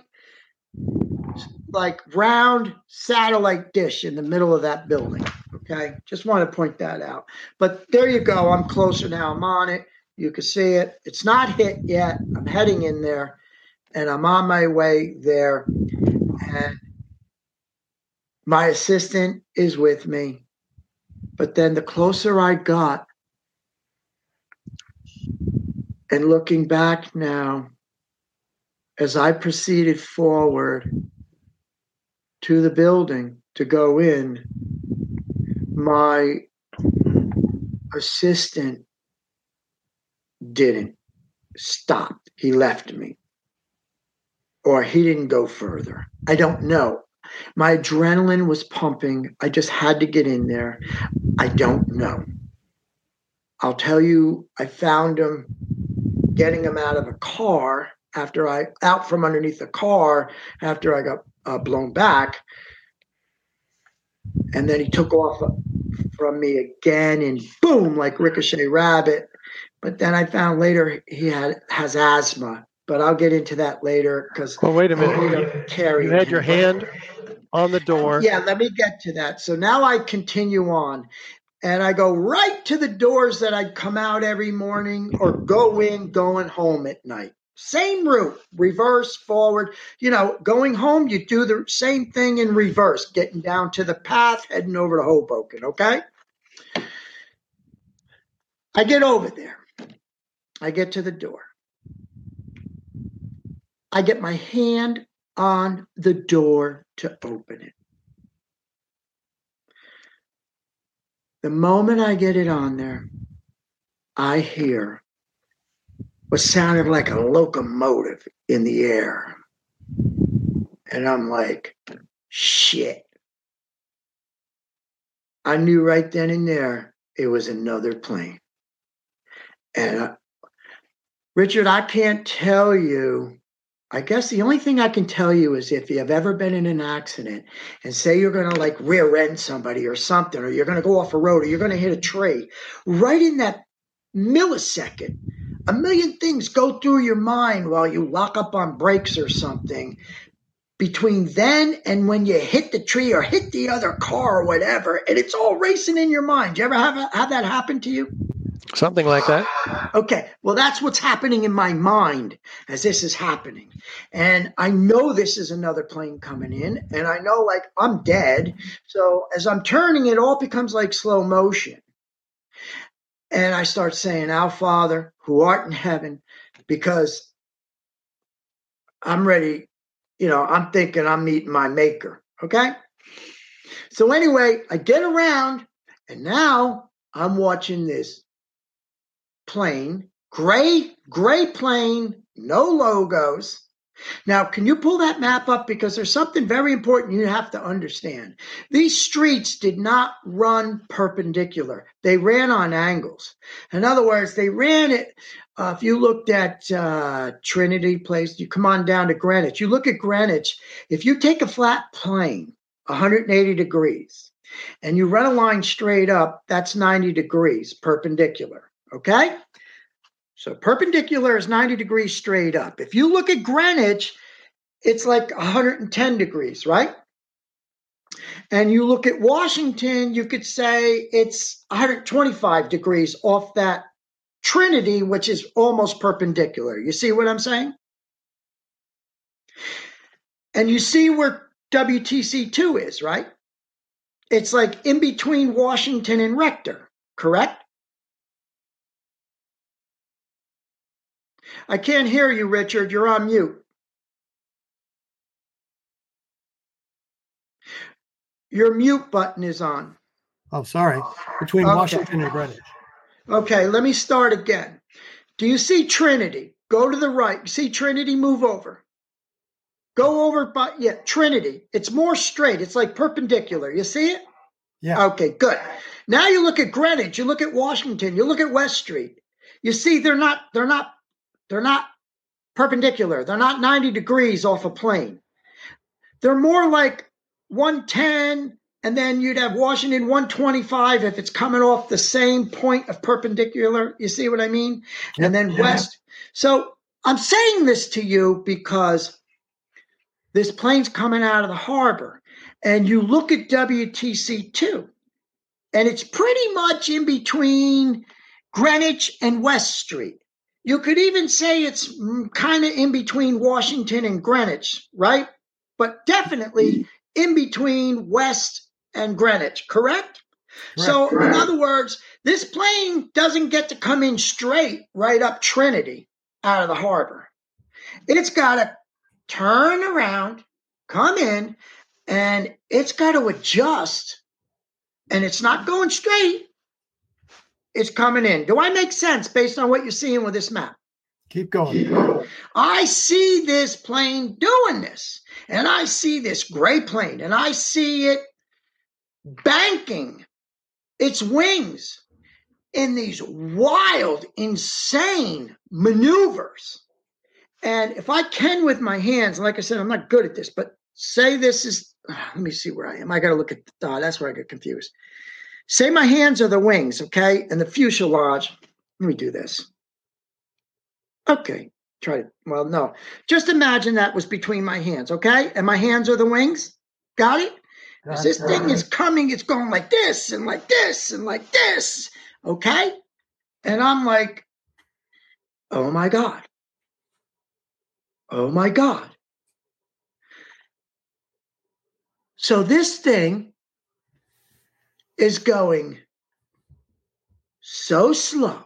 like round satellite dish in the middle of that building. Okay, just want to point that out. But there you go. I'm closer now. I'm on it. You can see it. It's not hit yet. I'm heading in there and I'm on my way there. And my assistant is with me. But then the closer I got, and looking back now, as I proceeded forward to the building to go in, my assistant didn't stop. He left me. Or he didn't go further. I don't know. My adrenaline was pumping. I just had to get in there. I don't know. I'll tell you, I found him getting him out of a car after I out from underneath the car after I got uh, blown back, and then he took off from me again and boom, like ricochet rabbit. But then I found later he had has asthma. But I'll get into that later because well, wait a minute. Carry you had your hand on the door. Yeah, let me get to that. So now I continue on and I go right to the doors that I come out every morning or go in going home at night. Same route, reverse, forward. You know, going home, you do the same thing in reverse, getting down to the path, heading over to Hoboken, okay? I get over there. I get to the door. I get my hand on the door to open it. The moment I get it on there, I hear what sounded like a locomotive in the air. And I'm like, shit. I knew right then and there it was another plane. And uh, Richard, I can't tell you I guess the only thing I can tell you is if you have ever been in an accident and say you're going to like rear end somebody or something, or you're going to go off a road or you're going to hit a tree, right in that millisecond, a million things go through your mind while you lock up on brakes or something. Between then and when you hit the tree or hit the other car or whatever, and it's all racing in your mind. Do you ever have, have that happen to you? Something like that. Okay. Well, that's what's happening in my mind as this is happening. And I know this is another plane coming in, and I know like I'm dead. So as I'm turning, it all becomes like slow motion. And I start saying, Our Father, who art in heaven, because I'm ready, you know, I'm thinking I'm meeting my maker. Okay. So anyway, I get around, and now I'm watching this plane, gray, gray plane, no logos, Now, can you pull that map up? Because there's something very important you have to understand. These streets did not run perpendicular, they ran on angles. In other words, they ran it. Uh, if you looked at uh, Trinity Place, you come on down to Greenwich. You look at Greenwich, if you take a flat plane, 180 degrees, and you run a line straight up, that's 90 degrees perpendicular. Okay? So perpendicular is 90 degrees straight up. If you look at Greenwich, it's like 110 degrees, right? And you look at Washington, you could say it's 125 degrees off that Trinity, which is almost perpendicular. You see what I'm saying? And you see where WTC2 is, right? It's like in between Washington and Rector, correct? I can't hear you, Richard. You're on mute. Your mute button is on. Oh, sorry. Between okay. Washington and Greenwich. Okay, let me start again. Do you see Trinity? Go to the right. You see Trinity? Move over. Go over by yeah, Trinity. It's more straight. It's like perpendicular. You see it? Yeah. Okay, good. Now you look at Greenwich, you look at Washington, you look at West Street. You see they're not they're not they're not perpendicular. They're not 90 degrees off a plane. They're more like 110, and then you'd have Washington 125 if it's coming off the same point of perpendicular. You see what I mean? And then yeah. west. So I'm saying this to you because this plane's coming out of the harbor, and you look at WTC2, and it's pretty much in between Greenwich and West Street. You could even say it's kind of in between Washington and Greenwich, right? But definitely in between West and Greenwich, correct? Right. So, in other words, this plane doesn't get to come in straight right up Trinity out of the harbor. It's got to turn around, come in, and it's got to adjust. And it's not going straight, is coming in. Do I make sense based on what you're seeing with this map? Keep going. I see this plane doing this, and I see this gray plane, and I see it banking its wings in these wild, insane maneuvers. And if I can with my hands, like I said, I'm not good at this, but say this is, let me see where I am. I got to look at, uh, that's where I get confused. Say my hands are the wings, okay, and the fuselage. Let me do this. Okay, try it. Well, no. Just imagine that was between my hands, okay? And my hands are the wings. Got it? Got this thing is coming, it's going like this and like this and like this, okay? And I'm like, oh my God. Oh my God. So this thing is going so slow.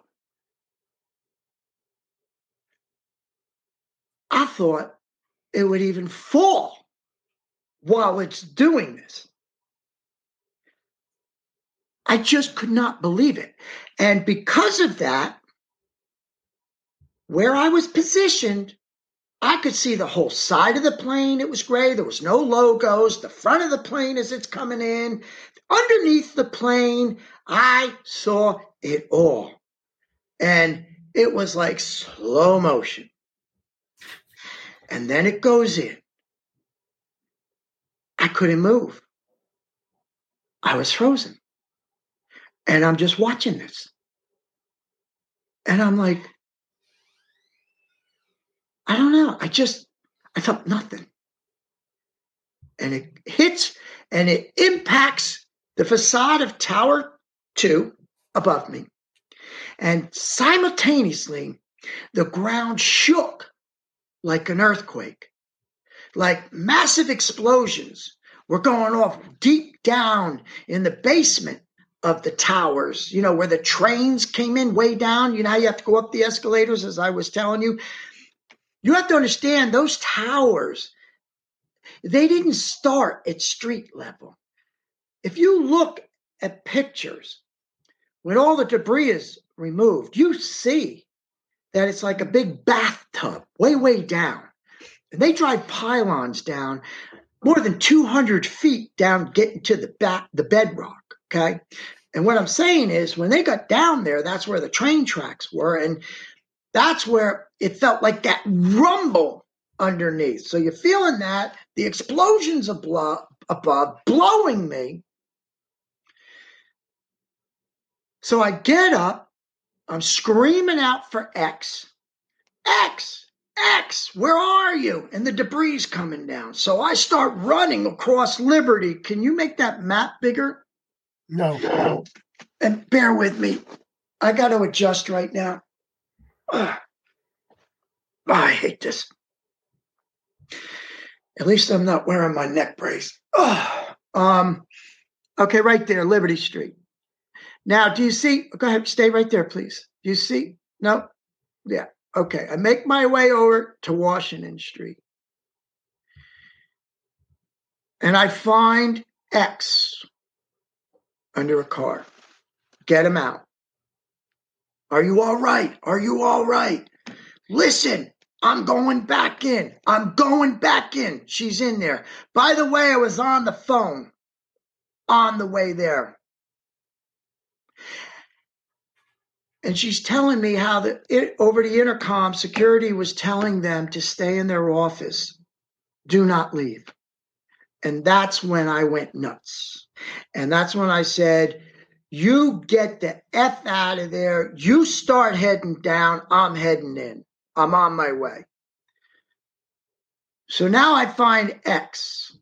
I thought it would even fall while it's doing this. I just could not believe it. And because of that, where I was positioned, I could see the whole side of the plane. It was gray. There was no logos. The front of the plane as it's coming in. Underneath the plane, I saw it all. And it was like slow motion. And then it goes in. I couldn't move. I was frozen. And I'm just watching this. And I'm like, I don't know. I just, I felt nothing. And it hits and it impacts the facade of Tower 2 above me. And simultaneously, the ground shook like an earthquake, like massive explosions were going off deep down in the basement of the towers, you know, where the trains came in way down. You know you have to go up the escalators, as I was telling you? You have to understand those towers, they didn't start at street level if you look at pictures when all the debris is removed, you see that it's like a big bathtub way, way down. And they drive pylons down more than 200 feet down getting to the back, the bedrock. Okay. And what I'm saying is when they got down there, that's where the train tracks were. And that's where it felt like that rumble underneath. So you're feeling that, the explosions above, above blowing me. So I get up, I'm screaming out for X. X, X, where are you? And the debris is coming down. So I start running across Liberty. Can you make that map bigger? No. And bear with me. I got to adjust right now. Ugh. I hate this. At least I'm not wearing my neck brace. Ugh. Um, okay, right there, Liberty Street. Now, do you see? Go ahead, stay right there, please. Do you see? No? Yeah. Okay. I make my way over to Washington Street. And I find X under a car. Get him out. Are you all right? Are you all right? Listen, I'm going back in. I'm going back in. She's in there. By the way, I was on the phone on the way there. And she's telling me how the it, over the intercom, security was telling them to stay in their office, do not leave. And that's when I went nuts. And that's when I said, You get the F out of there. You start heading down. I'm heading in. I'm on my way. So now I find X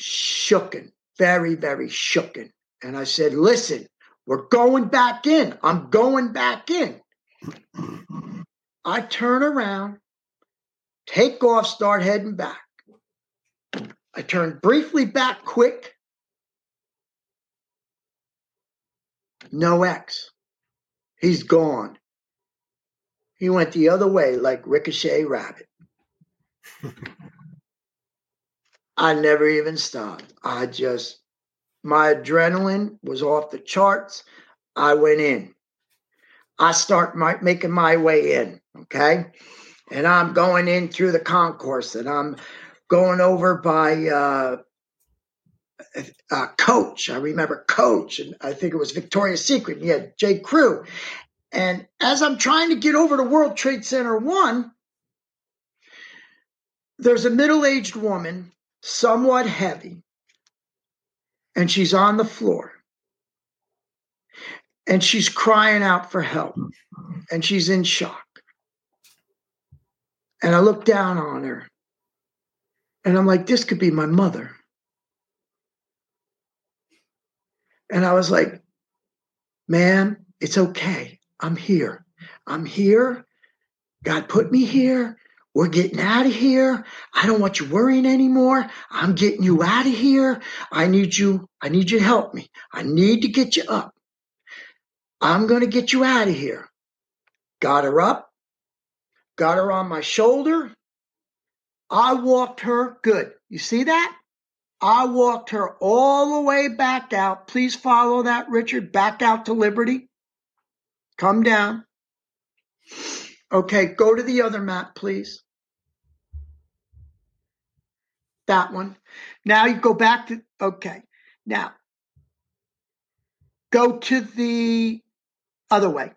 shooken, very, very shooken. And I said, Listen, we're going back in. I'm going back in. I turn around, take off, start heading back. I turn briefly back quick. No X. He's gone. He went the other way like Ricochet Rabbit. I never even stopped. I just my adrenaline was off the charts. I went in. I start my, making my way in, okay? And I'm going in through the concourse and I'm going over by uh, uh, Coach. I remember Coach, and I think it was Victoria's Secret. And he had J. Crew. And as I'm trying to get over to World Trade Center 1, there's a middle aged woman, somewhat heavy, and she's on the floor and she's crying out for help and she's in shock. And I look down on her and I'm like, this could be my mother. And I was like, man, it's okay. I'm here. I'm here. God put me here. We're getting out of here. I don't want you worrying anymore. I'm getting you out of here. I need you. I need you to help me. I need to get you up. I'm going to get you out of here. Got her up, got her on my shoulder. I walked her. Good. You see that? I walked her all the way back out. Please follow that, Richard. Back out to Liberty. Come down. Okay, go to the other map, please. that one. Now you go back to, okay. Now go to the other way.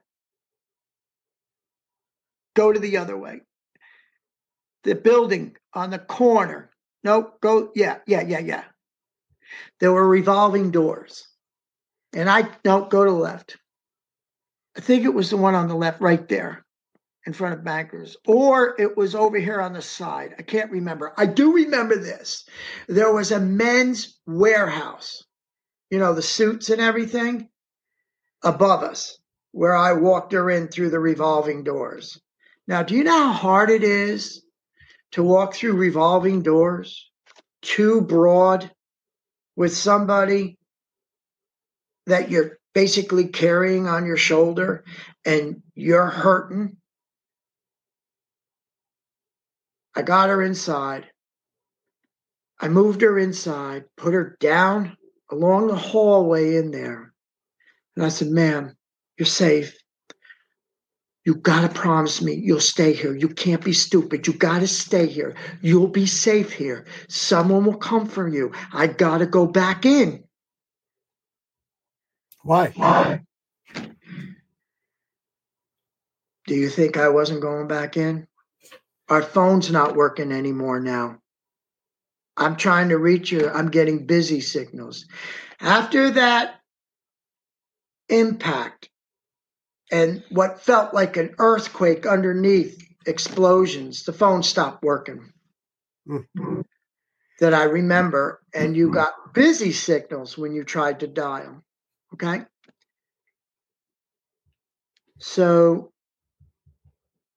Go to the other way. The building on the corner. Nope, go, yeah, yeah, yeah, yeah. There were revolving doors. And I don't go to the left. I think it was the one on the left right there in front of bankers, or it was over here on the side. I can't remember. I do remember this. There was a Men's Wearhouse, you know, the suits and everything above us, where I walked her in through the revolving doors. Now, do you know how hard it is to walk through revolving doors, too broad, with somebody that you're basically carrying on your shoulder and you're hurting I got her inside. I moved her inside, put her down along the hallway in there. And I said, Ma'am, you're safe. You got to promise me you'll stay here. You can't be stupid. You got to stay here. You'll be safe here. Someone will come for you. I got to go back in. Why? Why? Do you think I wasn't going back in? Our phone's not working anymore now. I'm trying to reach you. I'm getting busy signals. After that impact and what felt like an earthquake underneath explosions, the phone stopped working. Mm-hmm. That I remember, and you got busy signals when you tried to dial. Okay. So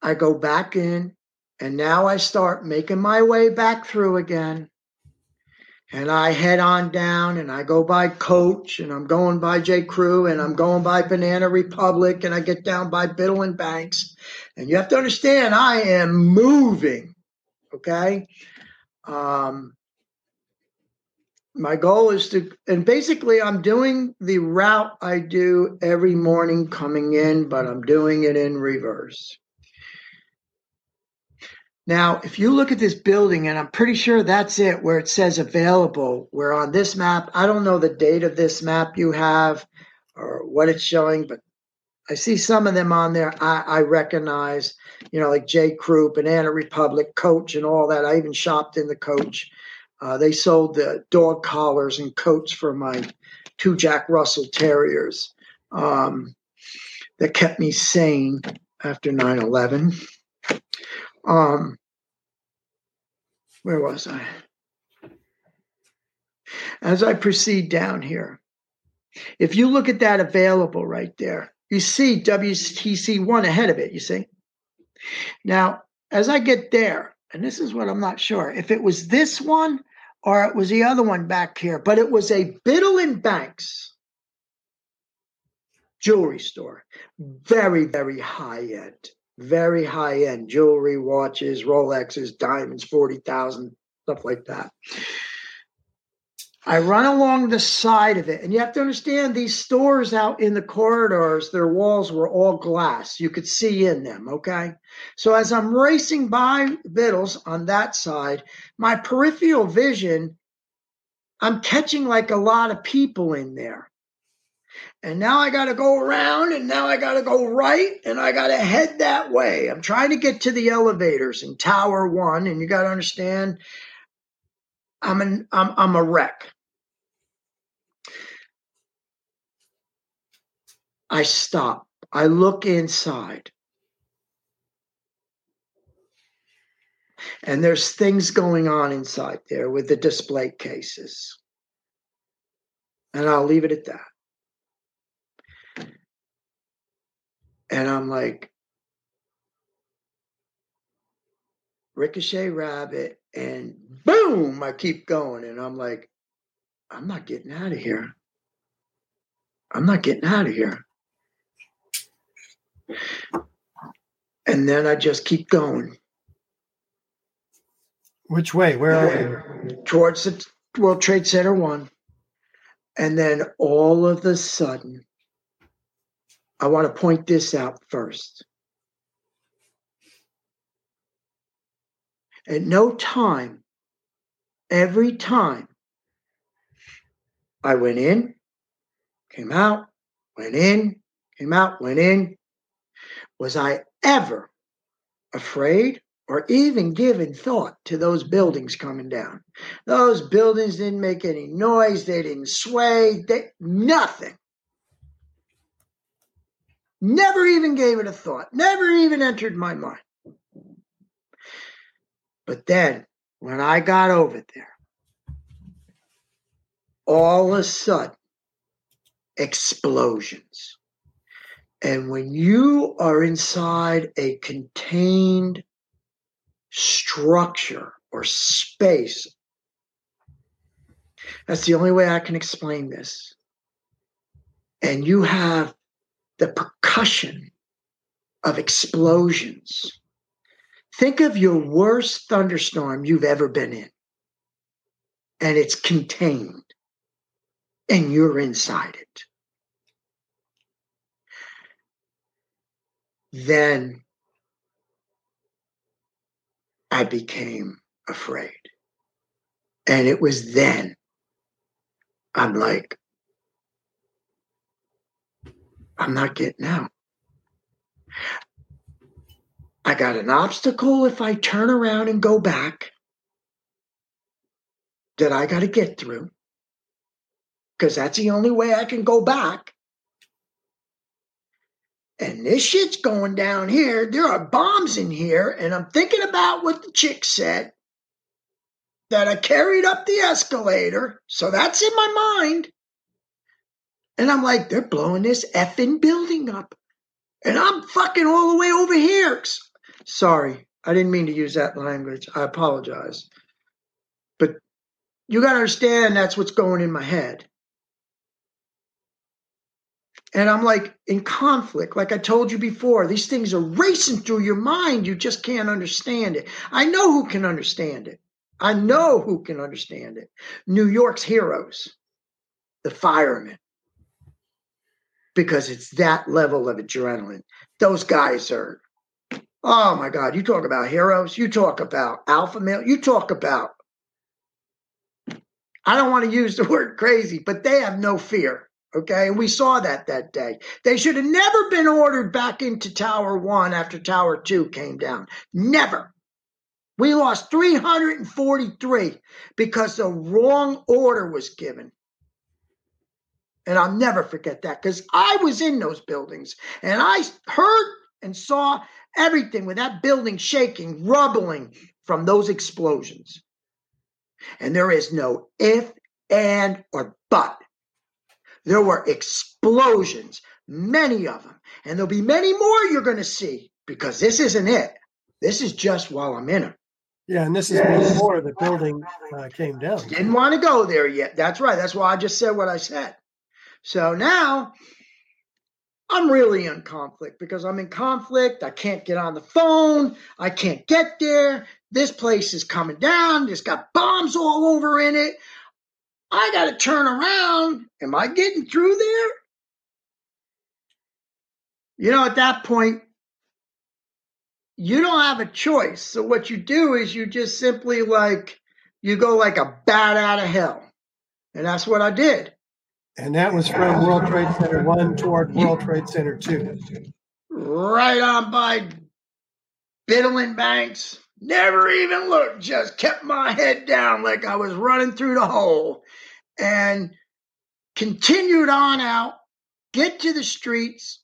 I go back in, and now I start making my way back through again. And I head on down and I go by Coach and I'm going by J. Crew and I'm going by Banana Republic and I get down by Biddle and Banks. And you have to understand, I am moving. Okay. Um, my goal is to, and basically, I'm doing the route I do every morning coming in, but I'm doing it in reverse. Now, if you look at this building, and I'm pretty sure that's it where it says available, where on this map, I don't know the date of this map you have or what it's showing, but I see some of them on there I, I recognize, you know, like J. Crew, Banana Republic, Coach, and all that. I even shopped in the Coach. Uh, they sold the dog collars and coats for my two Jack Russell Terriers um, that kept me sane after 9 11. Um, where was I? As I proceed down here, if you look at that available right there, you see WTC1 ahead of it, you see? Now, as I get there, and this is what I'm not sure, if it was this one or it was the other one back here, but it was a Biddle and Banks jewelry store. Very, very high end very high end jewelry, watches, Rolexes, diamonds, 40,000, stuff like that. I run along the side of it, and you have to understand these stores out in the corridors, their walls were all glass. You could see in them, okay? So as I'm racing by Biddles on that side, my peripheral vision, I'm catching like a lot of people in there and now I got to go around and now I got to go right and I got to head that way. I'm trying to get to the elevators in Tower 1 and you got to understand I'm an I'm I'm a wreck. I stop. I look inside. And there's things going on inside there with the display cases. And I'll leave it at that. And I'm like, Ricochet Rabbit, and boom, I keep going. And I'm like, I'm not getting out of here. I'm not getting out of here. And then I just keep going. Which way? Where are you? Towards the World Trade Center one. And then all of a sudden, I want to point this out first. At no time, every time I went in, came out, went in, came out, went in, was I ever afraid or even given thought to those buildings coming down. Those buildings didn't make any noise, they didn't sway, they, nothing. Never even gave it a thought, never even entered my mind. But then when I got over there, all of a sudden, explosions. And when you are inside a contained structure or space, that's the only way I can explain this. And you have the percussion of explosions. Think of your worst thunderstorm you've ever been in, and it's contained, and you're inside it. then I became afraid. And it was then I'm like, I'm not getting out. I got an obstacle if I turn around and go back that I got to get through because that's the only way I can go back. And this shit's going down here. There are bombs in here. And I'm thinking about what the chick said that I carried up the escalator. So that's in my mind. And I'm like, they're blowing this effing building up. And I'm fucking all the way over here. Sorry, I didn't mean to use that language. I apologize. But you got to understand that's what's going in my head. And I'm like in conflict. Like I told you before, these things are racing through your mind. You just can't understand it. I know who can understand it. I know who can understand it. New York's heroes, the firemen, because it's that level of adrenaline. Those guys are, oh my God, you talk about heroes, you talk about alpha male, you talk about, I don't want to use the word crazy, but they have no fear. Okay. And we saw that that day. They should have never been ordered back into Tower One after Tower Two came down. Never. We lost 343 because the wrong order was given. And I'll never forget that because I was in those buildings and I heard and saw everything with that building shaking, rubbling from those explosions. And there is no if, and, or but. There were explosions, many of them. And there'll be many more you're going to see because this isn't it. This is just while I'm in it. Yeah, and this is yes. before the building uh, came down. Didn't want to go there yet. That's right. That's why I just said what I said. So now I'm really in conflict because I'm in conflict. I can't get on the phone. I can't get there. This place is coming down. It's got bombs all over in it. I got to turn around. Am I getting through there? You know, at that point, you don't have a choice. So what you do is you just simply like, you go like a bat out of hell. And that's what I did. And that was from World Trade Center 1 toward World Trade Center 2. Right on by Biddle and Banks. Never even looked, just kept my head down like I was running through the hole and continued on out, get to the streets.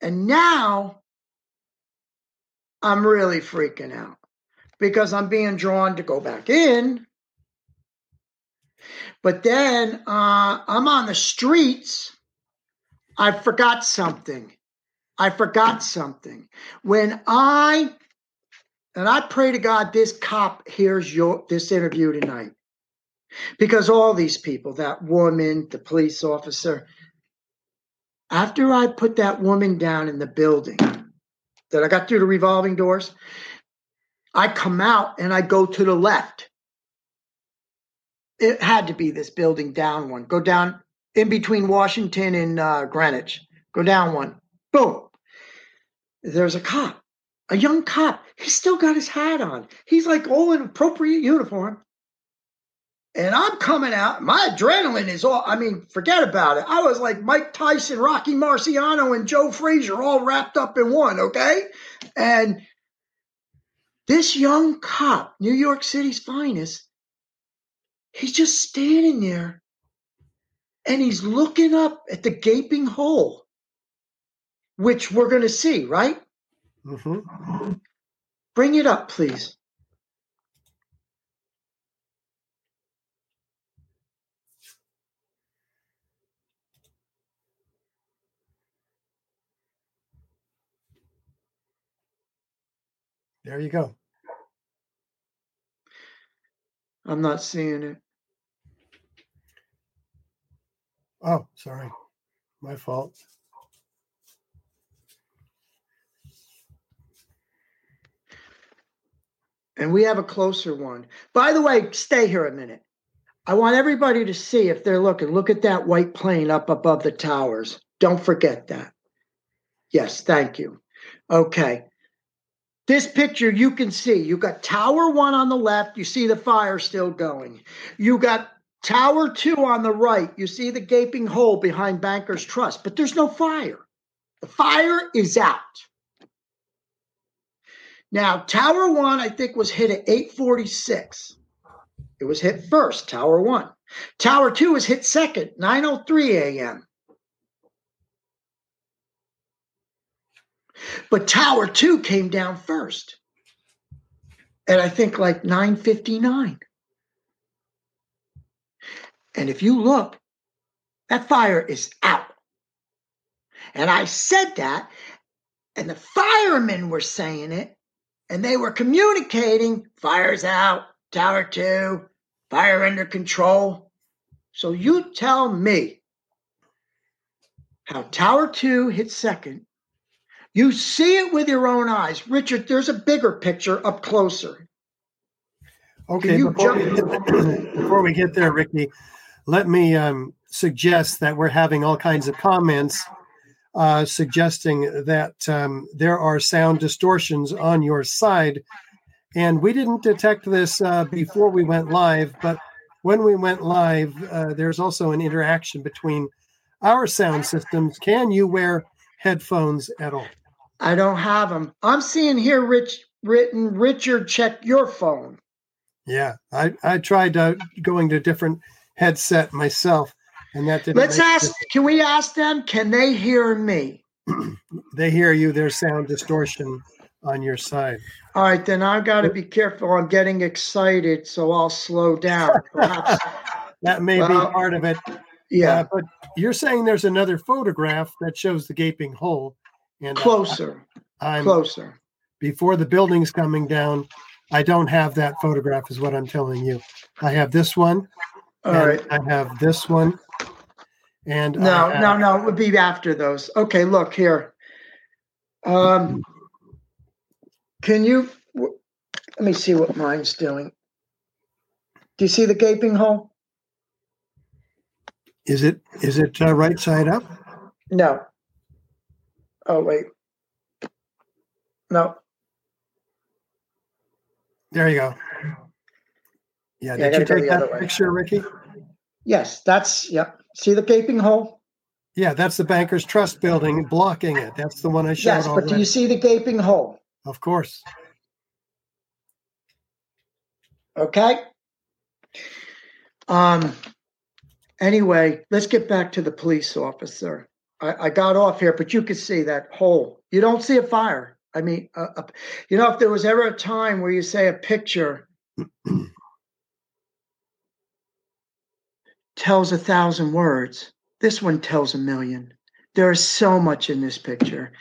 And now I'm really freaking out because I'm being drawn to go back in but then uh, I'm on the streets. I forgot something. I forgot something. When I and I pray to God this cop hears your this interview tonight. Because all these people, that woman, the police officer, after I put that woman down in the building, that I got through the revolving doors, I come out and I go to the left it had to be this building down one. Go down in between Washington and uh, Greenwich. Go down one. Boom. There's a cop, a young cop. He's still got his hat on. He's like all in appropriate uniform. And I'm coming out. My adrenaline is all, I mean, forget about it. I was like Mike Tyson, Rocky Marciano, and Joe Frazier all wrapped up in one, okay? And this young cop, New York City's finest, He's just standing there and he's looking up at the gaping hole, which we're going to see, right? Mm-hmm. Bring it up, please. There you go. I'm not seeing it. Oh, sorry. My fault. And we have a closer one. By the way, stay here a minute. I want everybody to see if they're looking. Look at that white plane up above the towers. Don't forget that. Yes, thank you. Okay. This picture you can see, you got Tower 1 on the left, you see the fire still going. You got Tower 2 on the right, you see the gaping hole behind Bankers Trust, but there's no fire. The fire is out. Now, Tower 1 I think was hit at 846. It was hit first, Tower 1. Tower 2 was hit second, 9:03 a.m. But Tower 2 came down first. And I think like 959. And if you look, that fire is out. And I said that, and the firemen were saying it, and they were communicating fire's out, tower two, fire under control. So you tell me how tower two hit second you see it with your own eyes. Richard, there's a bigger picture up closer. Okay, before we, get, before we, get, there, Ricki, let me um, suggest that we're having all kinds of comments uh, suggesting that um, there are sound distortions on your side. And we didn't detect this uh, before we went live, but when we went live, uh, there's also an interaction between our sound systems. Can you wear headphones at all? I don't have them. I'm seeing here, Rich, written, Richard, check your phone. Yeah, I, I tried uh, going to a different headset myself, and that didn't. Let's ask. Sense. Can we ask them? Can they hear me? they hear you. There's sound distortion on your side. All right, then I've got to be careful. I'm getting excited, so I'll slow down. That may well, be part of it. Yeah, uh, but you're saying there's another photograph that shows the gaping hole. And uh, closer, I'm, closer. Before the building's coming down, I don't have that photograph, is what I'm telling you. I have this one. All right. I have this one. And no, have, no, no, it would be after those. Okay, look here. Um, can you let me see what mine's doing? Do you see the gaping hole? Is it is it uh, right side up? No. Oh wait. No. There you go. Yeah, yeah did you take that picture, Ricki? Yes, that's yep. See the gaping hole? Yeah, that's the Bankers Trust building blocking it. That's the one I showed. Yes, but do you see the gaping hole? Of course. Okay. Um. Anyway, let's get back to the police officer. I, I got off here, but you could see that hole. You don't see a fire. I mean, uh, uh, you know, if there was ever a time where you say a picture tells a thousand words, this one tells a million. There is so much in this picture.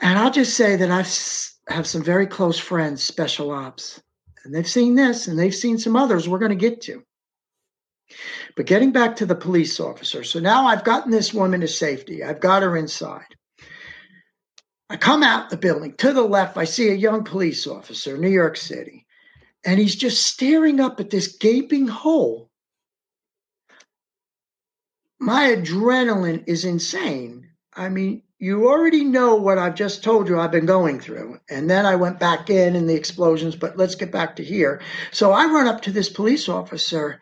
And I'll just say that I have some very close friends, special ops, and they've seen this and they've seen some others we're going to get to. But getting back to the police officer. So now I've gotten this woman to safety, I've got her inside. I come out the building. To the left, I see a young police officer, New York City, and he's just staring up at this gaping hole. My adrenaline is insane. I mean, you already know what I've just told you I've been going through. And then I went back in and the explosions, but let's get back to here. So I run up to this police officer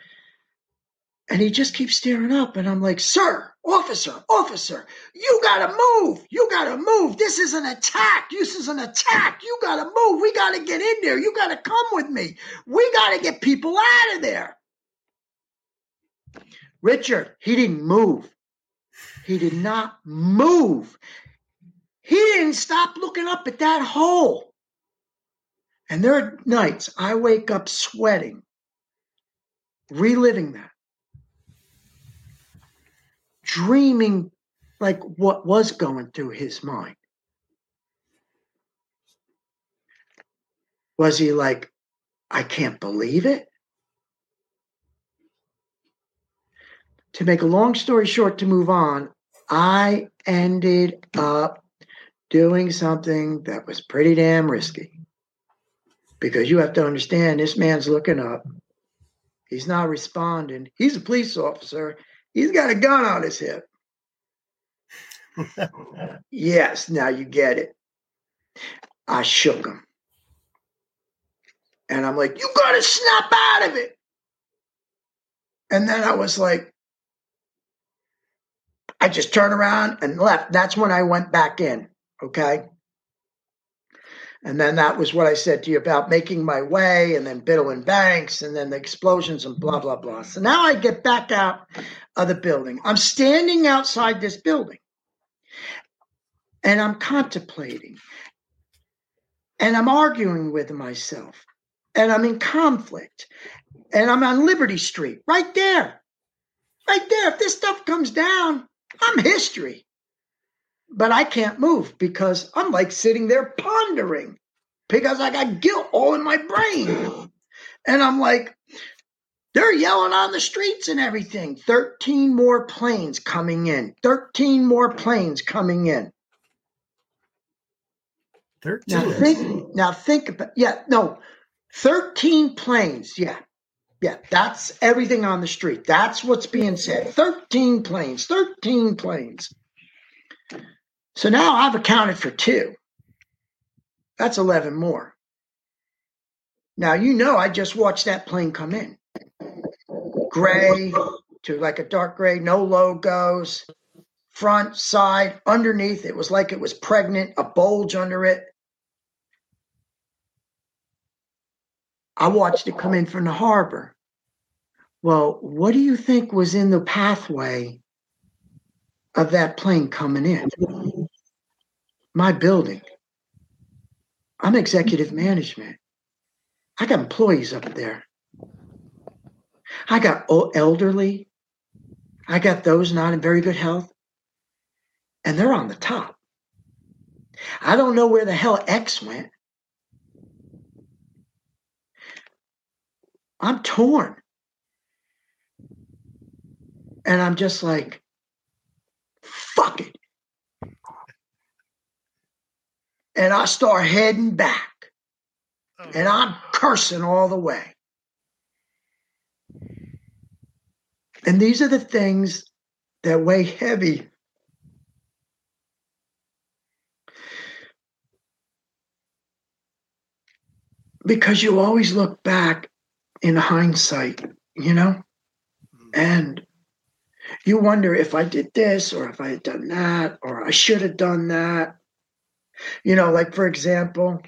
and he just keeps staring up. And I'm like, Sir, officer, officer, you gotta move. You gotta move. This is an attack. This is an attack. You gotta move. We gotta get in there. You gotta come with me. We gotta get people out of there. Richard, he didn't move. He did not move. He didn't stop looking up at that hole. And there are nights I wake up sweating, reliving that dreaming like what was going through his mind. Was he like, I can't believe it? To make a long story short, to move on, I ended up doing something that was pretty damn risky. Because you have to understand, this man's looking up. He's not responding. He's a police officer He's got a gun on his hip. yes, now you get it. I shook him. And I'm like, you got to snap out of it. And then I was like, I just turned around and left. That's when I went back in. Okay. And then that was what I said to you about making my way and then Biddle and Banks and then the explosions and blah, blah, blah. So now I get back out of the building. I'm standing outside this building and I'm contemplating and I'm arguing with myself and I'm in conflict and I'm on Liberty Street right there. Right there. If this stuff comes down, I'm history but I can't move because I'm like sitting there pondering because I got guilt all in my brain. And I'm like, they're yelling on the streets and everything. 13 more planes coming in. 13 more planes coming in. 13. Now think, now think about, yeah, no, 13 planes. Yeah. Yeah. That's everything on the street. That's what's being said. 13 planes, 13 planes. So now I've accounted for two. That's 11 more. Now, you know, I just watched that plane come in. Gray to like a dark gray, no logos, front, side, underneath. It was like it was pregnant, a bulge under it. I watched it come in from the harbor. Well, what do you think was in the pathway of that plane coming in? My building. I'm executive management. I got employees up there. I got elderly. I got those not in very good health. And they're on the top. I don't know where the hell X went. I'm torn. And I'm just like, fuck it. And I start heading back. Oh. And I'm cursing all the way. And these are the things that weigh heavy. Because you always look back in hindsight, you know? Mm-hmm. And you wonder if I did this or if I had done that or I should have done that. You know, like for example,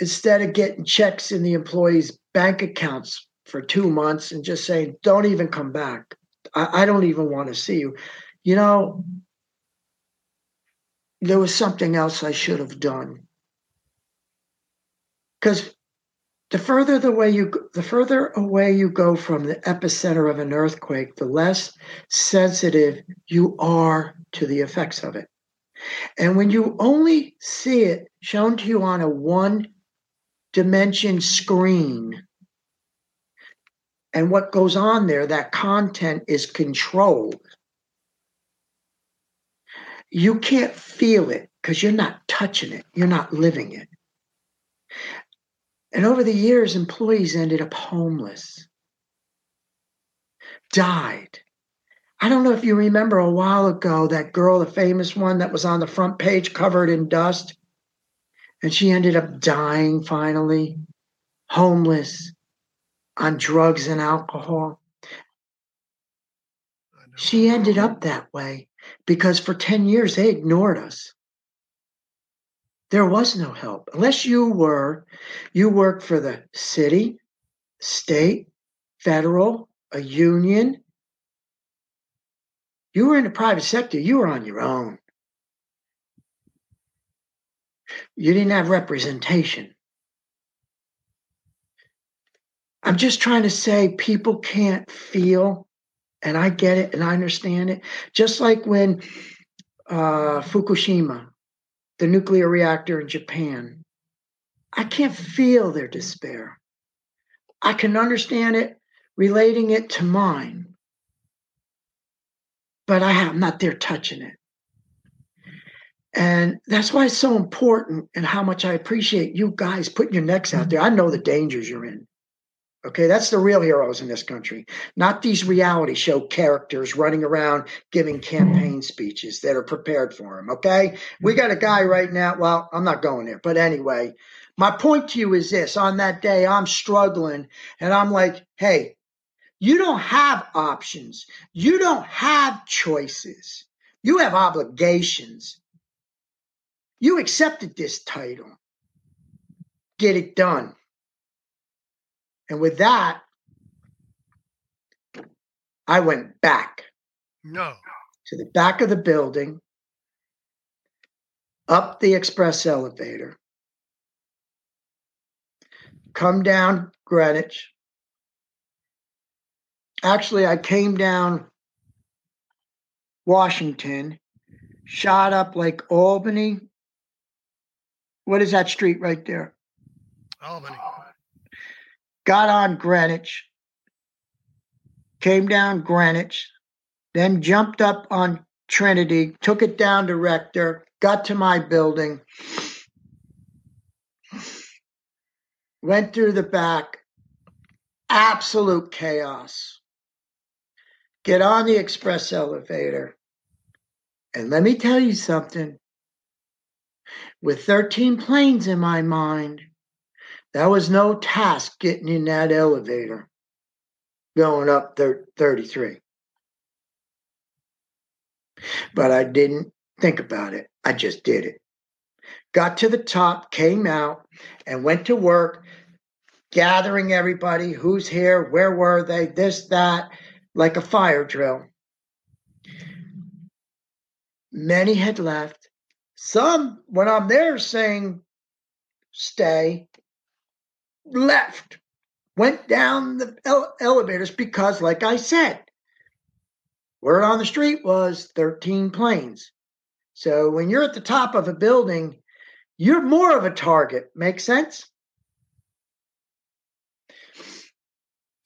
instead of getting checks in the employees' bank accounts for two months and just saying, don't even come back. I, I don't even want to see you. You know, there was something else I should have done. Because the further the way you the further away you go from the epicenter of an earthquake, the less sensitive you are to the effects of it. And when you only see it shown to you on a one dimension screen. And what goes on there, that content is controlled. You can't feel it because you're not touching it, you're not living it. And over the years, employees ended up homeless, died. I don't know if you remember a while ago that girl, the famous one that was on the front page covered in dust and she ended up dying finally, homeless, on drugs and alcohol. She ended up that way because for 10 years they ignored us. There was no help. Unless you were, you worked for the city, state, federal, a union. You were in the private sector, you were on your own. You didn't have representation. I'm just trying to say people can't feel, and I get it and I understand it. Just like when uh, Fukushima, the nuclear reactor in Japan, I can't feel their despair. I can understand it, relating it to mine, but I am not there touching it. And that's why it's so important and how much I appreciate you guys putting your necks out mm-hmm. there. I know the dangers you're in. Okay, that's the real heroes in this country, not these reality show characters running around giving campaign mm-hmm. speeches that are prepared for them. Okay, we mm-hmm. got a guy right now. Well, I'm not going there, but anyway, my point to you is this on that day, I'm struggling and I'm like, hey, you don't have options, you don't have choices, you have obligations. You accepted this title, get it done. And with that, I went back. No. To the back of the building, up the express elevator, come down Greenwich. Actually, I came down Washington, shot up like Albany. What is that street right there? Albany got on Greenwich, came down Greenwich, then jumped up on Trinity, took it down to Rector, got to my building, went through the back, absolute chaos. Get on the express elevator. And let me tell you something. With 13 planes in my mind, that was no task getting in that elevator going up 33. But I didn't think about it. I just did it. Got to the top, came out, and went to work, gathering everybody who's here, where were they, this, that, like a fire drill. Many had left. Some, when I'm there saying stay, left, went down the ele- elevators because, like I said, word on the street was 13 planes. So when you're at the top of a building, you're more of a target. Make sense?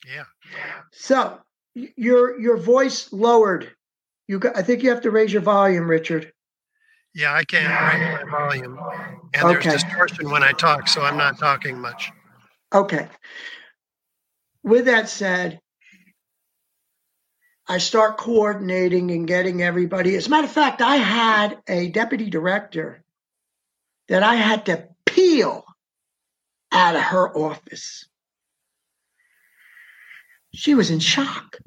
Yeah. So your your voice lowered. You got, I think you have to raise your volume, Richard. Yeah, I can't raise my volume, and okay. there's distortion when I talk, so I'm not talking much. Okay. With that said, I start coordinating and getting everybody. As a matter of fact, I had a deputy director that I had to peel out of her office. She was in shock.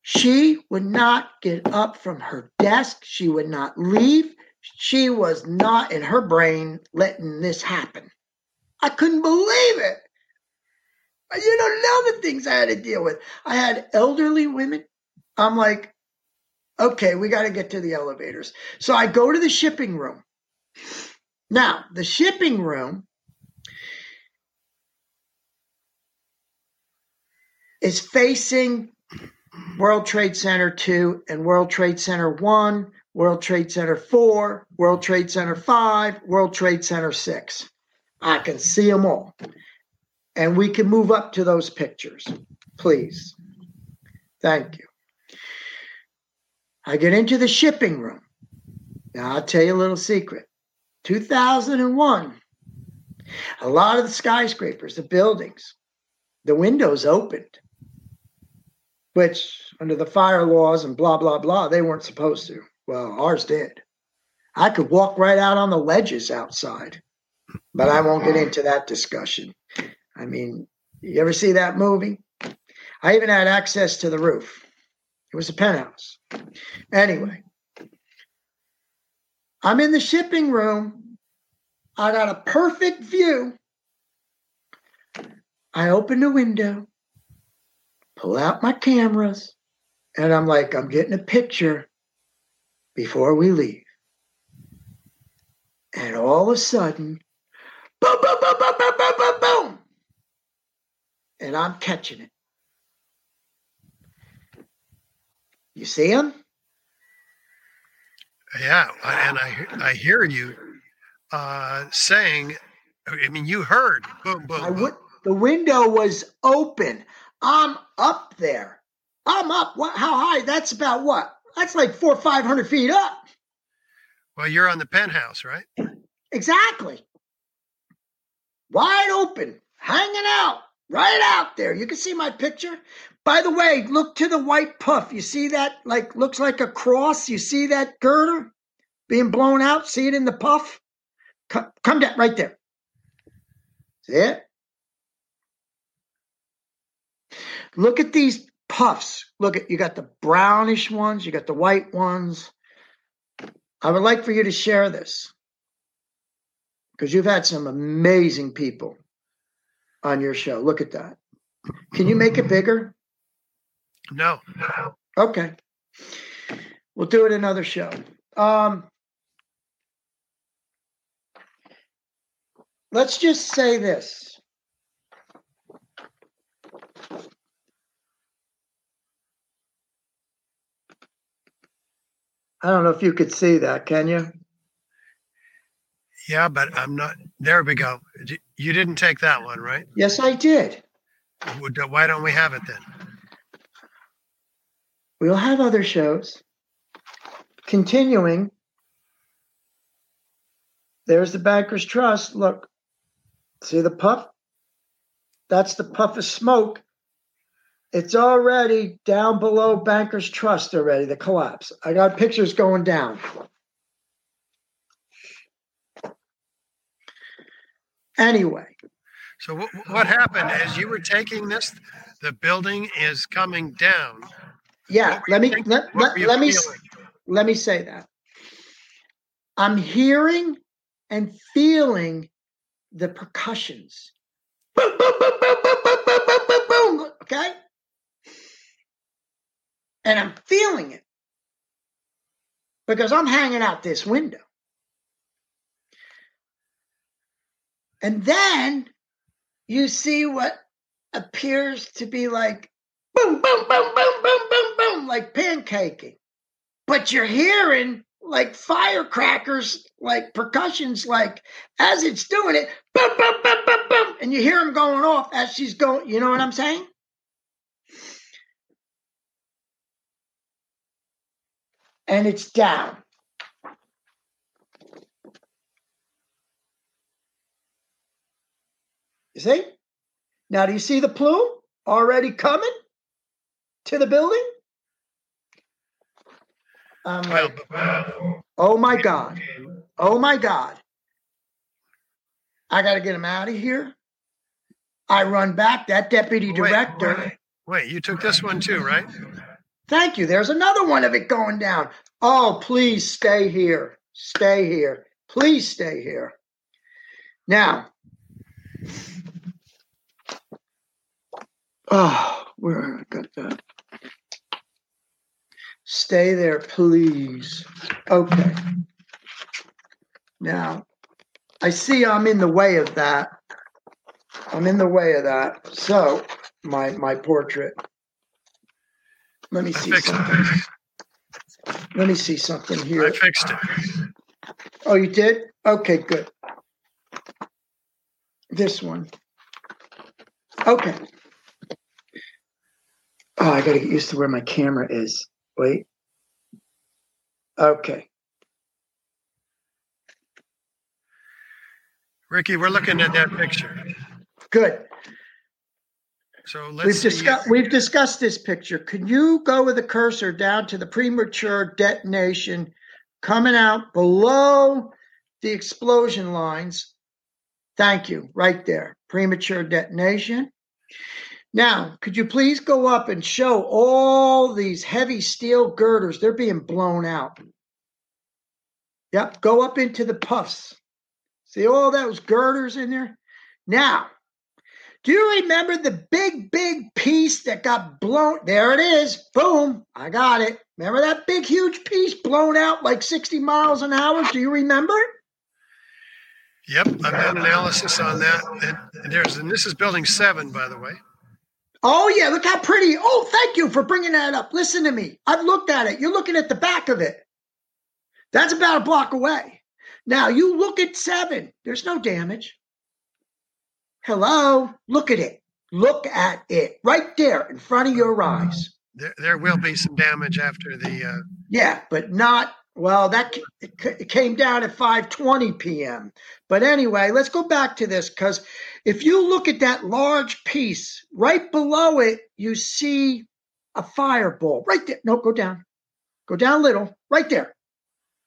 She would not get up from her desk. She would not leave. She was not in her brain letting this happen. I couldn't believe it. You don't know the things I had to deal with. I had elderly women. I'm like, okay, we got to get to the elevators. So I go to the shipping room. Now, the shipping room is facing World Trade Center 2 and World Trade Center 1, World Trade Center 4, World Trade Center 5, World Trade Center 6. I can see them all. And we can move up to those pictures, please. Thank you. I get into the shipping room. Now, I'll tell you a little secret. 2001, a lot of the skyscrapers, the buildings, the windows opened, which under the fire laws and blah, blah, blah, they weren't supposed to. Well, ours did. I could walk right out on the ledges outside. But I won't get into that discussion. I mean, you ever see that movie? I even had access to the roof. It was a penthouse. Anyway, I'm in the shipping room. I got a perfect view. I open the window, pull out my cameras, and I'm like, I'm getting a picture before we leave. And all of a sudden, Boom, boom, boom, boom, boom, boom, boom, boom. And I'm catching it. You see him? Yeah, and I I hear you uh, saying. I mean, you heard boom, boom. boom. Would, the window was open. I'm up there. I'm up. What? How high? That's about what? That's like four, five hundred feet up. Well, you're on the penthouse, right? Exactly wide open, hanging out. right out there. You can see my picture. By the way, look to the white puff. You see that? Like looks like a cross. You see that girder being blown out? See it in the puff? Come, come down right there. See it? Look at these puffs. Look at you got the brownish ones, you got the white ones. I would like for you to share this because you've had some amazing people on your show. Look at that. Can you make it bigger? No. Okay. We'll do it another show. Um, let's just say this. I don't know if you could see that, can you? Yeah, but I'm not. There we go. You didn't take that one, right? Yes, I did. Why don't we have it then? We'll have other shows. Continuing. There's the Bankers Trust. Look, see the puff? That's the puff of smoke it's already down below Bankers Trust already, the collapse. I got pictures going down. Anyway. So what, what happened as you were taking this, the building is coming down. Yeah, let me let, let, let me let me say that. I'm hearing and feeling the percussions. Boom, boom, boom, boom, boom, boom, boom, boom, boom, boom. Okay? And I'm feeling it because I'm hanging out this window. And then you see what appears to be like boom, boom, boom, boom, boom, boom, boom, like pancaking. But you're hearing like firecrackers, like percussions, like as it's doing it, boom, boom, boom, boom, boom. And you hear them going off as she's going, you know what I'm saying? And it's down. You see? Now, do you see the plume already coming to the building? Um, I'm oh my God. Oh my God. I got to get him out of here. I run back. That deputy director. Wait, wait, wait, you took this one too, right? Thank you. There's another one of it going down. Oh, please stay here. Stay here. Please stay here. Now, oh, where I got that? Stay there, please. Okay. Now, I see I'm in the way of that. I'm in the way of that. So, my my portrait. Let me see something. It. Let me see something here. I fixed it. Oh, you did? Okay, good. This one. Okay. Oh, I got to get used to where my camera is. Wait. Okay. Ricki, we're looking at that picture. Good. So let's we've discussed we've discussed this picture. Can you go with the cursor down to the premature detonation coming out below the explosion lines? Thank you. Right there. Premature detonation. Now, could you please go up and show all these heavy steel girders? They're being blown out. Yep, go up into the puffs. See all those girders in there? Now, do you remember the big, big piece that got blown? There it is. Boom. I got it. Remember that big, huge piece blown out like 60 miles an hour? Do you remember? Yep, I've done analysis on that. And there's and this is building seven, by the way. Oh yeah, look how pretty. Oh, thank you for bringing that up. Listen to me. I've looked at it. You're looking at the back of it. That's about a block away. Now you look at seven. There's no damage. Hello, look at it. Look at it right there in front of your eyes. There, there will be some damage after the. Uh... Yeah, but not Well, that it came down at 5:20 p.m. But anyway, let's go back to this because if you look at that large piece right below it, you see a fireball right there. No, go down, go down a little, right there.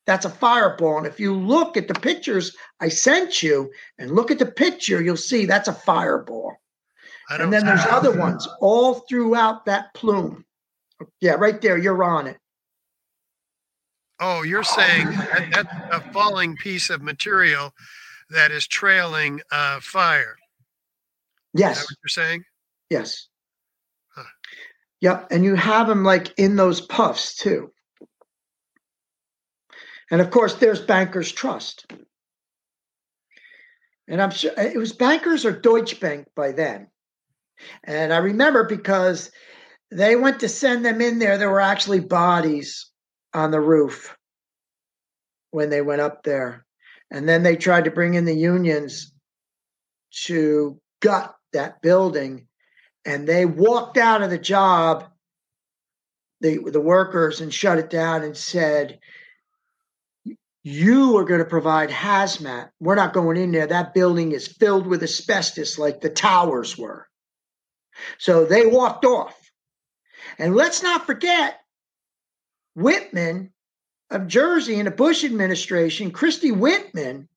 That's a fireball. And if you look at the pictures I sent you and look at the picture, you'll see that's a fireball. And then there's other ones all throughout that plume. Yeah, right there. You're on it. Oh, you're saying that, that's a falling piece of material that is trailing uh, fire. Yes. what you're saying? Yes. Huh. Yep. And you have them like in those puffs too. And of course, there's Bankers Trust. And I'm sure it was Bankers or Deutsche Bank by then. And I remember because they went to send them in there, there were actually bodies on the roof when they went up there. And then they tried to bring in the unions to gut that building. And they walked out of the job, the, the workers, and shut it down and said, You are going to provide hazmat. We're not going in there. That building is filled with asbestos like the towers were. So they walked off. And let's not forget, Whitman of Jersey in the Bush administration, Christie Whitman,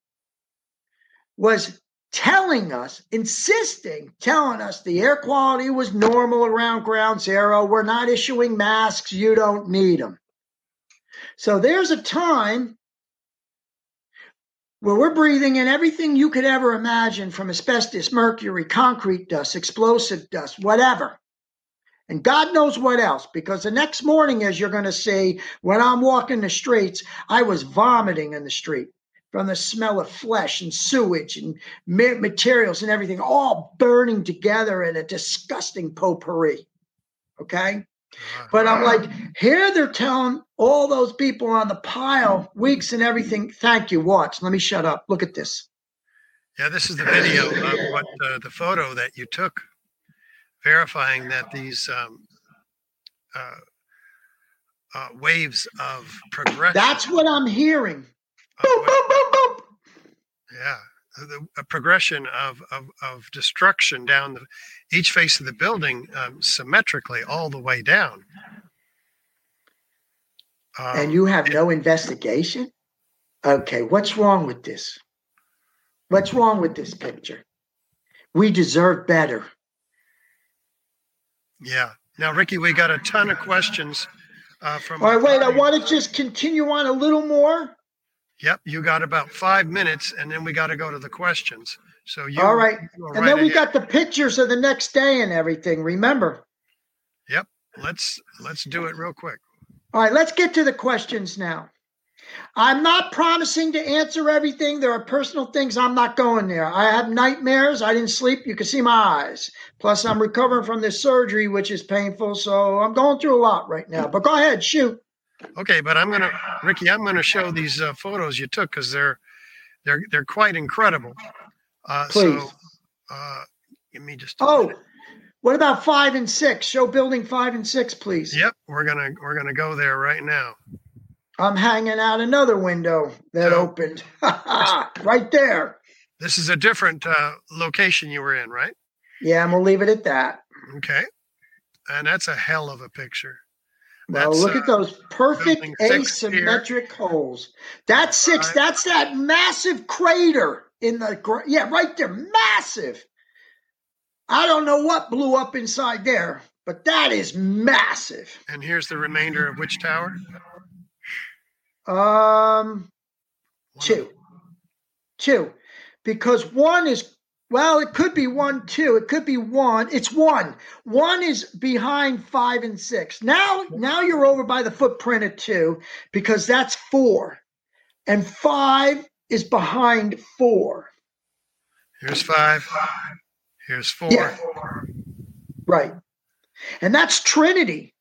was telling us, insisting, telling us the air quality was normal around ground zero. We're not issuing masks. You don't need them. So there's a time where we're breathing in everything you could ever imagine from asbestos, mercury, concrete dust, explosive dust, whatever and God knows what else. Because the next morning, as you're going to see, when I'm walking the streets, I was vomiting in the street from the smell of flesh and sewage and materials and everything, all burning together in a disgusting potpourri. Okay. But I'm like, here they're telling all those people on the pile, weeks and everything, thank you. Watch. Let me shut up. Look at this. Yeah, this is the video of what uh, the photo that you took verifying that these um, uh, uh, waves of progression. That's what I'm hearing. Boom, boom, boom, boom. Yeah, the, a progression of, of, of destruction down the, each face of the building um, symmetrically all the way down. Um, and you have no investigation? Okay, what's wrong with this? What's wrong with this picture? We deserve better. Yeah. Now, Ricki, we got a ton of questions uh, from. All right, wait. I want to just continue on a little more. Yep, you got about five minutes, and then we got to go to the questions. So you. All right, and right then we got the pictures of the next day and everything. Remember. Yep. Let's let's do it real quick. All right, let's get to the questions now. I'm not promising to answer everything. There are personal things I'm not going there. I have nightmares. I didn't sleep. You can see my eyes. Plus, I'm recovering from this surgery, which is painful. So I'm going through a lot right now. But go ahead, shoot. Okay, but I'm gonna, Ricki. I'm gonna show these uh, photos you took because they're they're they're quite incredible. Uh, Please. So, uh, give me just. oh, minute. what about five and six? Show building five and six, please. Yep, we're gonna we're gonna go there right now. I'm hanging out another window that oh. opened right there. This is a different uh, location you were in, right? Yeah, I'm gonna leave it at that. Okay, and that's a hell of a picture. Well, look uh, at those perfect asymmetric holes. That's six. Right. That's that massive crater in the yeah, right there, massive. I don't know what blew up inside there, but that is massive. And here's the remainder of which tower? Um, two, two, because one is well, it could be one, two. It could be one. It's one. One is behind five and six. Now, now you're over by the footprint of two because that's four, and five is behind four. Here's five. Here's four. Yeah. Right, and that's Trinity.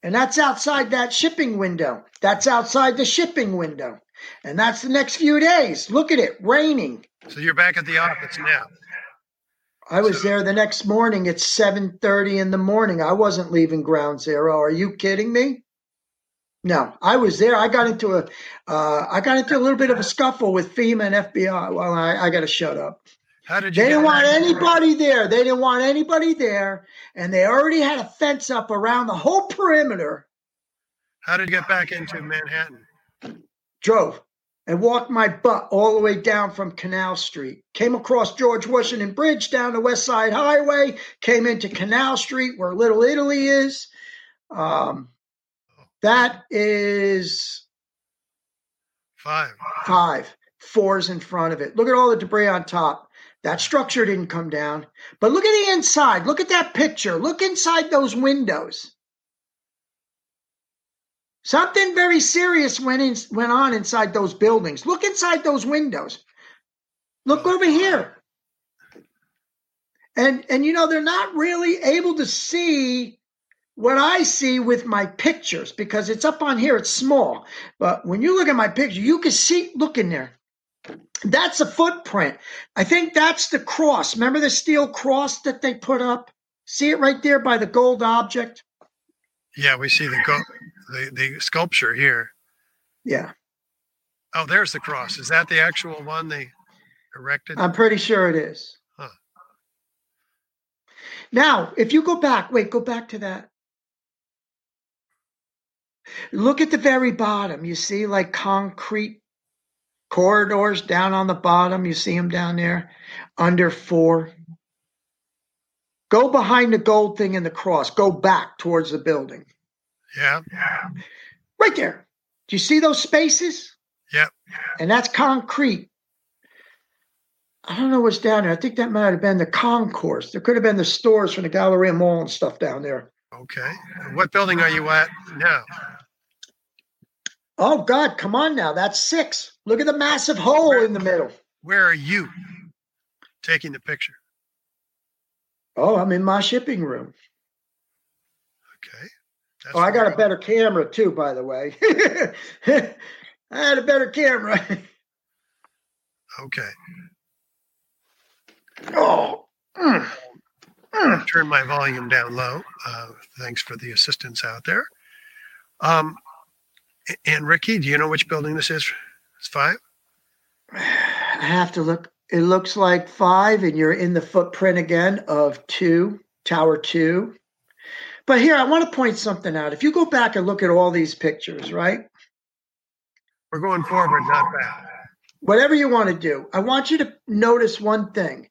And that's outside that shipping window. That's outside the shipping window. And that's the next few days. Look at it, raining. So you're back at the office now. I was so, there the next morning at 7:30 in the morning. I wasn't leaving ground zero. Are you kidding me? No, I was there. I got into a, uh, I got into a little bit of a scuffle with FEMA and FBI. Well, I, I got to shut up. How did you? They didn't want anybody there. They didn't want anybody there, and they already had a fence up around the whole perimeter. How did you get back into Manhattan? Drove and walked my butt all the way down from Canal Street. Came across George Washington Bridge down the West Side Highway. Came into Canal Street where Little Italy is. Um, that is Five. five. Fours in front of it. Look at all the debris on top. That structure didn't come down. But look at the inside. Look at that picture. Look inside those windows. Something very serious went in, went on inside those buildings. Look inside those windows. Look oh, over here. And and you know they're not really able to see what I see with my pictures because it's up on here, it's small. But when you look at my picture, you can see, look in there. That's a footprint. I think that's the cross. Remember the steel cross that they put up? See it right there by the gold object? Yeah, we see the go- the the sculpture here. Yeah, Oh, there's the cross. Is that the actual one they erected? I'm pretty sure it is. Huh. Now, if you go back, wait, go back to that. Look at the very bottom. You see like concrete corridors down on the bottom. You see them down there under four. Go behind the gold thing in the cross. Go back towards the building. Yeah. Right there. Do you see those spaces? Yep. And that's concrete. I don't know what's down there. I think that might have been the concourse. There could have been the stores from the Galleria Mall and stuff down there. Okay. What building are you at now? Oh God, come on now. That's six. Look at the massive hole in the middle. Where are you taking the picture? Oh, I'm in my shipping room. Okay. That's Oh, I got a better camera too, by the way. I had a better camera. Okay. oh. mm, mm. Turn my volume down low. Uh, thanks for the assistance out there. Um, and Ricki, do you know which building this is? It's five. I have to look. It looks like five, and you're in the footprint again of two, tower two. But here, I want to point something out. If you go back and look at all these pictures, right? We're going forward, not back. Whatever you want to do, I want you to notice one thing.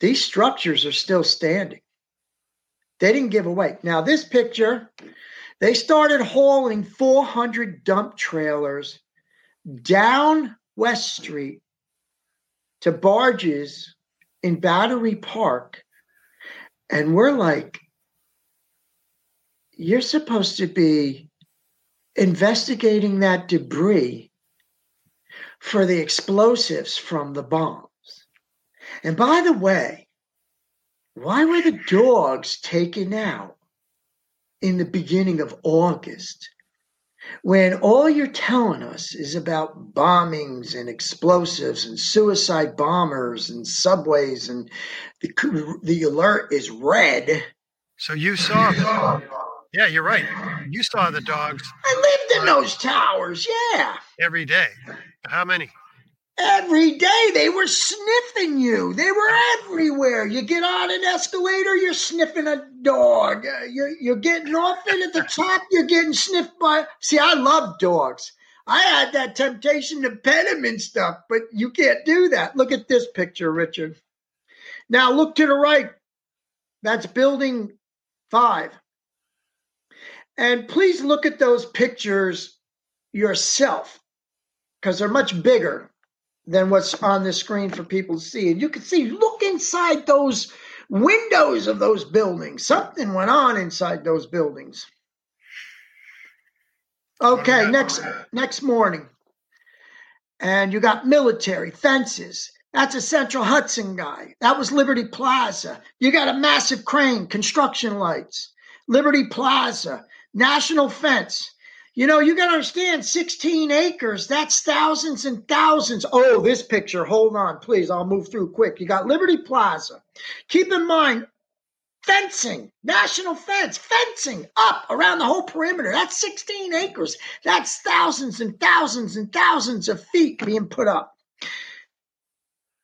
These structures are still standing. They didn't give away. Now, this picture, they started hauling 400 dump trailers down West Street to barges in Battery Park. And we're like, you're supposed to be investigating that debris for the explosives from the bombs. And by the way, why were the dogs taken out in the beginning of August when all you're telling us is about bombings and explosives and suicide bombers and subways and the, the alert is red? So you saw yeah, you're right. You saw the dogs I lived in those towers, yeah. every day. How many? Every day they were sniffing you. They were everywhere. You get on an escalator, you're sniffing a dog. Uh, You're, you're getting off it at the top, you're getting sniffed by. See, I love dogs. I had that temptation to pet him and stuff, but you can't do that. Look at this picture, Richard. Now look to the right. That's building five. And please look at those pictures yourself because they're much bigger than what's on the screen for people to see. And you can see, look inside those windows of those buildings. Something went on inside those buildings. Okay, next next morning. And you got military fences. That's a Central Hudson guy. That was Liberty Plaza. You got a massive crane, construction lights. Liberty Plaza, National Fence. You know, you got to understand 16 acres, that's thousands and thousands. Oh, this picture, hold on, please. I'll move through quick. You got Liberty Plaza. Keep in mind, fencing, national fence, fencing up around the whole perimeter. That's 16 acres. That's thousands and thousands and thousands of feet being put up.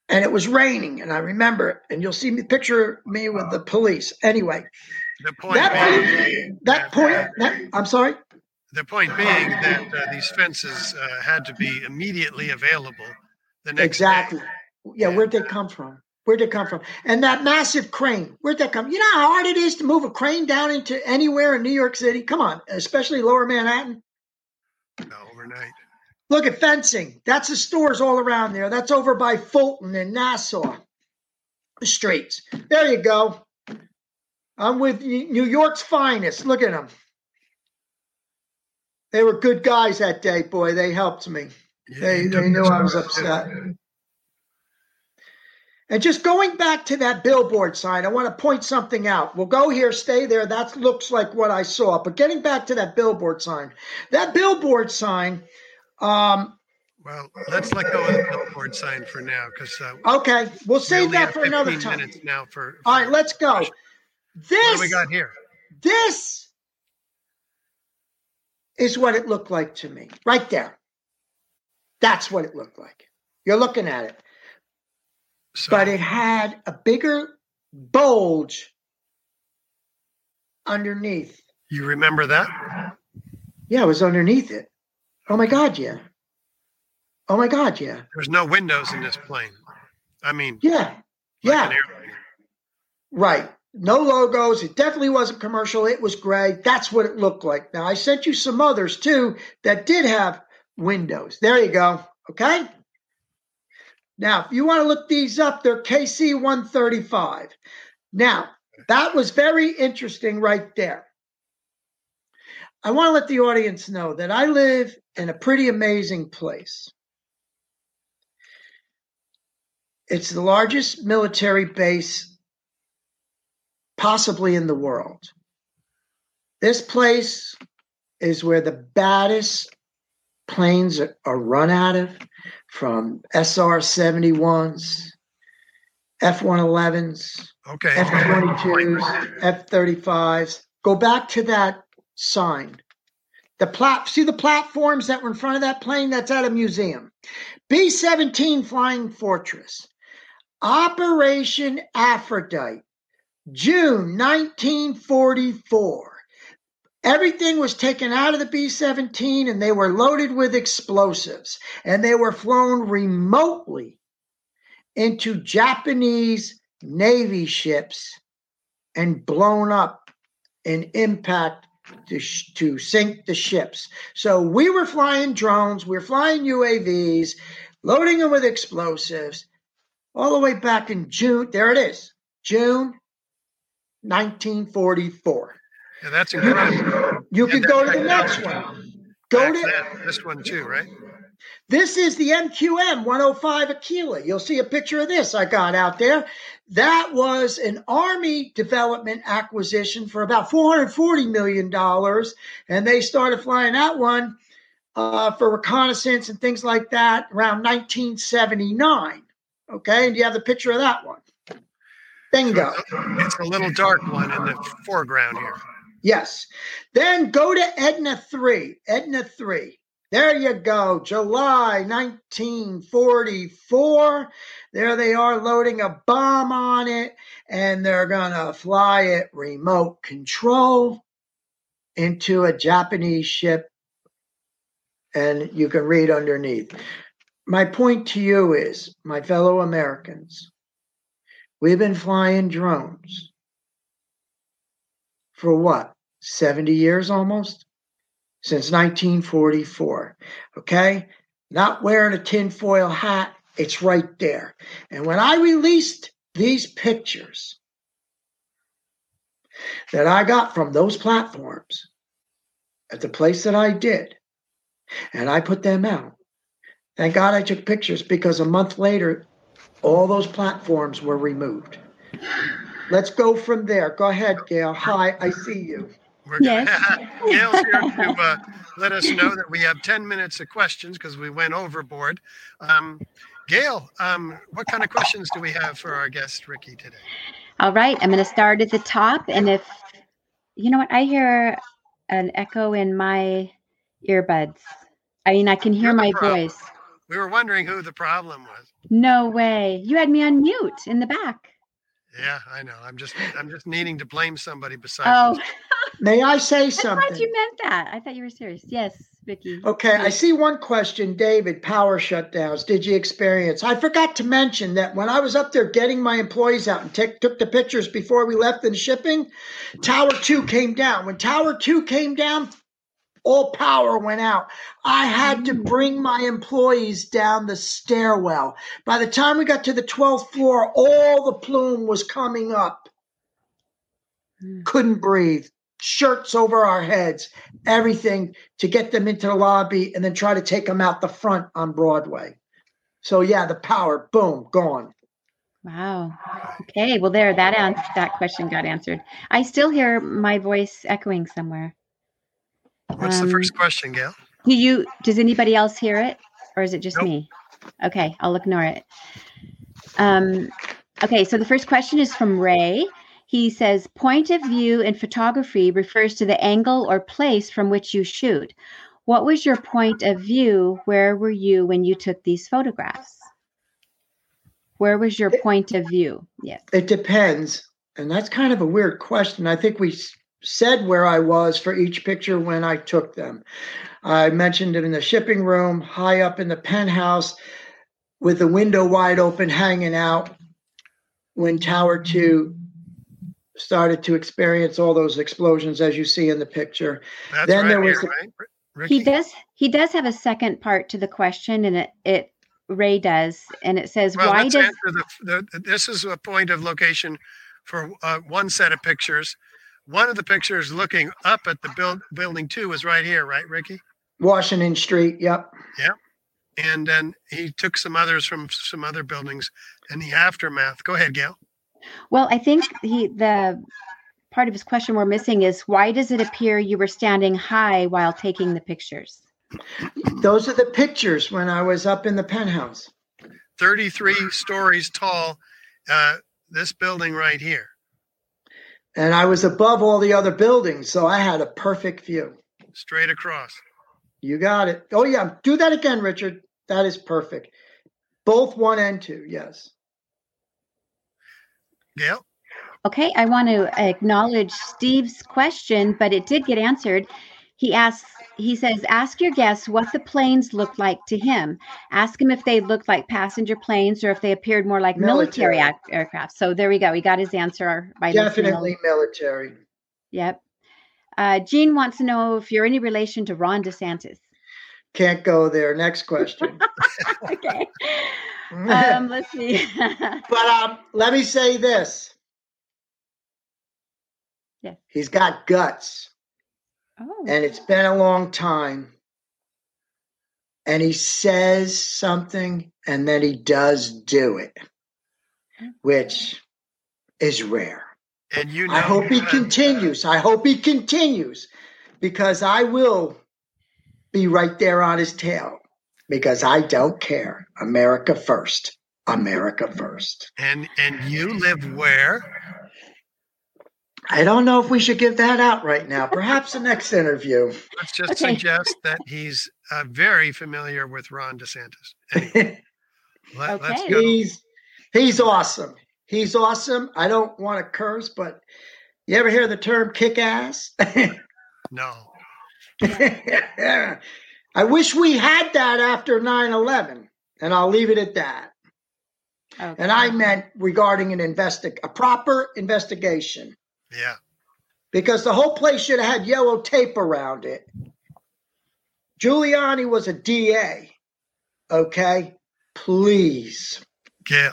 And it was raining, and I remember, and you'll see me picture me with the police. Anyway, The point that being, point, that point, that, I'm sorry. the point being that uh, these fences uh, had to be immediately available the next Exactly. day. Yeah, where'd they come from? Where'd they come from? And that massive crane, where'd that come? You know how hard it is to move a crane down into anywhere in New York City? Come on, especially lower Manhattan. Uh, overnight. Look at fencing. That's the stores all around there. That's over by Fulton and Nassau streets. There you go. I'm with New York's finest. Look at them. They were good guys that day, boy. They helped me. Yeah, They, they knew I was upset. And just going back to that billboard sign, I want to point something out. We'll go here, stay there. That looks like what I saw. But getting back to that billboard sign, that billboard sign, um, Well, let's let go of the billboard sign for now because uh, okay, we'll save that for another time. minutes now for. All right, let's go. What This, do we got here? this is what it looked like to me, right there. That's what it looked like. You're looking at it. So, but it had a bigger bulge underneath. you remember that? Yeah, it was underneath it. Oh my God, yeah. Oh my God, yeah. There's no windows in this plane. I mean, Yeah, like yeah, right. No logos. It definitely wasn't commercial. It was gray. That's what it looked like. Now, I sent you some others too that did have windows. There you go. Okay. Now, if you want to look these up, they're KC 135. Now, that was very interesting right there. I want to let the audience know that I live in a pretty amazing place. It's the largest military base possibly in the world. This place is where the baddest planes are, are run out of from SR 71s, F 111s, Okay. F 22s, F 35s. Go back to that sign. The plat see the platforms that were in front of that plane? That's at a museum. B 17 Flying Fortress. Operation Aphrodite, June 1944. Everything was taken out of the B 17 and they were loaded with explosives and they were flown remotely into Japanese Navy ships and blown up in impact to, sh- to sink the ships. So we were flying drones, we were flying UAVs, loading them with explosives, all the way back in June. There it is, June 1944. Yeah, that's incredible. You Yeah, can go to the next one. Go to this one too, right? This is the MQM 105 Aquila. You'll see a picture of this I got out there. That was an Army development acquisition for about $440 million. And they started flying that one uh, for reconnaissance and things like that around 1979. Okay. And you have the picture of that one. Bingo. It's a little dark one in the foreground here. Yes. Then go to Edna 3. Edna 3. There you go. July 1944. There they are loading a bomb on it, and they're going to fly it remote control into a Japanese ship. And you can read underneath. My point to you is, my fellow Americans, we've been flying drones for what? 70 years almost? Since 1944. Okay? Not wearing a tinfoil hat. It's right there. And when I released these pictures that I got from those platforms at the place that I did, and I put them out, thank God I took pictures because a month later, all those platforms were removed. Let's go from there. Go ahead, Gail. Hi, I see you. We're Yes. gonna, Gail's here to uh, let us know that we have 10 minutes of questions because we went overboard. Um, Gail, um, what kind of questions do we have for our guest, Ricki, today? All right, I'm going to start at the top. And if you know what, I hear an echo in my earbuds. I mean, I can hear You're the my problem. voice. We were wondering who the problem was. No way. You had me on mute in the back. Yeah, I know. I'm just I'm just needing to blame somebody besides. Oh. May I say something? I thought something? you meant that. I thought you were serious. Yes, Vicky. Okay, I see one question, David. Power shutdowns. Did you experience? I forgot to mention that when I was up there getting my employees out and take, took the pictures before we left in shipping, Tower Two came down. When Tower Two came down, all power went out. I had to bring my employees down the stairwell. By the time we got to the 12th floor, all the plume was coming up. Mm. Couldn't breathe. Shirts over our heads, everything to get them into the lobby and then try to take them out the front on Broadway. So, yeah, the power, boom, gone. Wow. Okay. Well, there, that ans- that question got answered. I still hear my voice echoing somewhere. What's the Um, first question, Gail? Do you? Does anybody else hear it, or is it just Nope. me? Okay, I'll ignore it. Um, okay. So the first question is from Ray. He says, "Point of view in photography refers to the angle or place from which you shoot. What was your point of view? Where were you when you took these photographs? Where was your point of view? Yes. It depends. And that's kind of a weird question. I think we s- said where I was for each picture when I took them. I mentioned it in the shipping room, high up in the penthouse, with the window wide open, hanging out when Tower 2 started to experience all those explosions, as you see in the picture. That's then right there was here, the- right? Ricki? He does. He does have a second part to the question, and it it Ray does, and it says, Well, "Why let's does?" answer the, the. This is a point of location for uh, one set of pictures. One of the pictures looking up at the build, building two was right here, right, Ricki? Washington Street, yep. Yep. And then he took some others from some other buildings in the aftermath. Go ahead, Gail. Well, I think he the part of his question we're missing is why does it appear you were standing high while taking the pictures? Those are the pictures when I was up in the penthouse. 33 stories tall. Uh, this building right here. And I was above all the other buildings, so I had a perfect view. straight across. You got it. Oh, yeah. Do that again, Richard. That is perfect. Both one and two. Yes. Gail? Okay, I want to acknowledge Steve's question, but it did get answered. He asks, he says, ask your guests what the planes looked like to him. Ask him if they looked like passenger planes or if they appeared more like military, Military. aircraft. So there we go. He got his answer by. Definitely military. Yep. Uh, Jean wants to know if you're any relation to Ron DeSantis. Can't go there. Next question. okay. Um, let's see. but um, let me say this. Yeah. He's got guts, oh, and it's been a long time. And he says something, and then he does do it, which is rare. And you know, I hope he uh, continues. I hope he continues because I will be right there on his tail because I don't care. America first. America first. And and you live where? I don't know if we should give that out right now. Perhaps the next interview. Let's just Okay. suggest that he's uh, very familiar with Ron DeSantis. Anyway, let, us Okay. go. he's he's awesome. He's awesome. I don't want to curse, but you ever hear the term kick ass? No. I wish we had that after 9 11, and I'll leave it at that. okay. And I meant regarding an investi- a proper investigation, Yeah. because the whole place should have had yellow tape around it. Giuliani was a DA, okay? Please. Gail,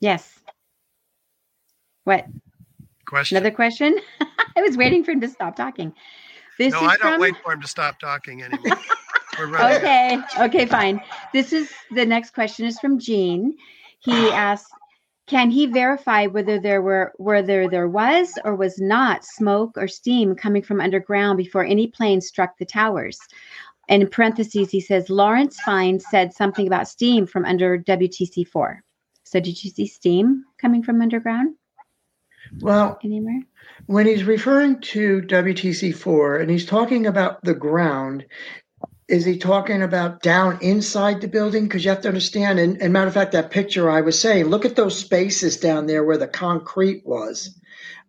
Yes. What? question. Another question? I was waiting for him to stop talking. This no, is I don't from. wait for him to stop talking anymore. We're running. Okay. Okay. Fine. This is the next question is from Gene. He asks, "Can he verify whether there were whether there was or was not smoke or steam coming from underground before any plane struck the towers?" And in parentheses, he says Lawrence Fine said something about steam from under WTC four. So did you see steam coming from underground? Well, anymore? when he's referring to WTC4 and he's talking about the ground, is he talking about down inside the building? Because you have to understand, and, and matter of fact, that picture I was saying, look at those spaces down there where the concrete was.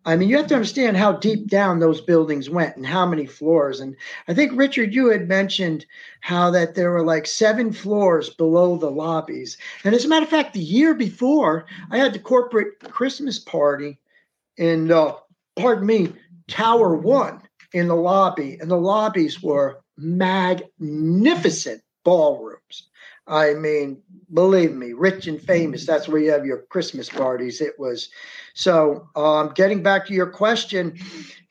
I mean, you have to understand how deep down those buildings went and how many floors. And I think, Richard, you had mentioned how that there were like seven floors below the lobbies. And as a matter of fact, the year before, I had the corporate Christmas party in, uh, pardon me, Tower One in the lobby. And the lobbies were magnificent ballrooms. I mean, believe me, rich and famous. That's where you have your Christmas parties. It was so. Um, getting back to your question,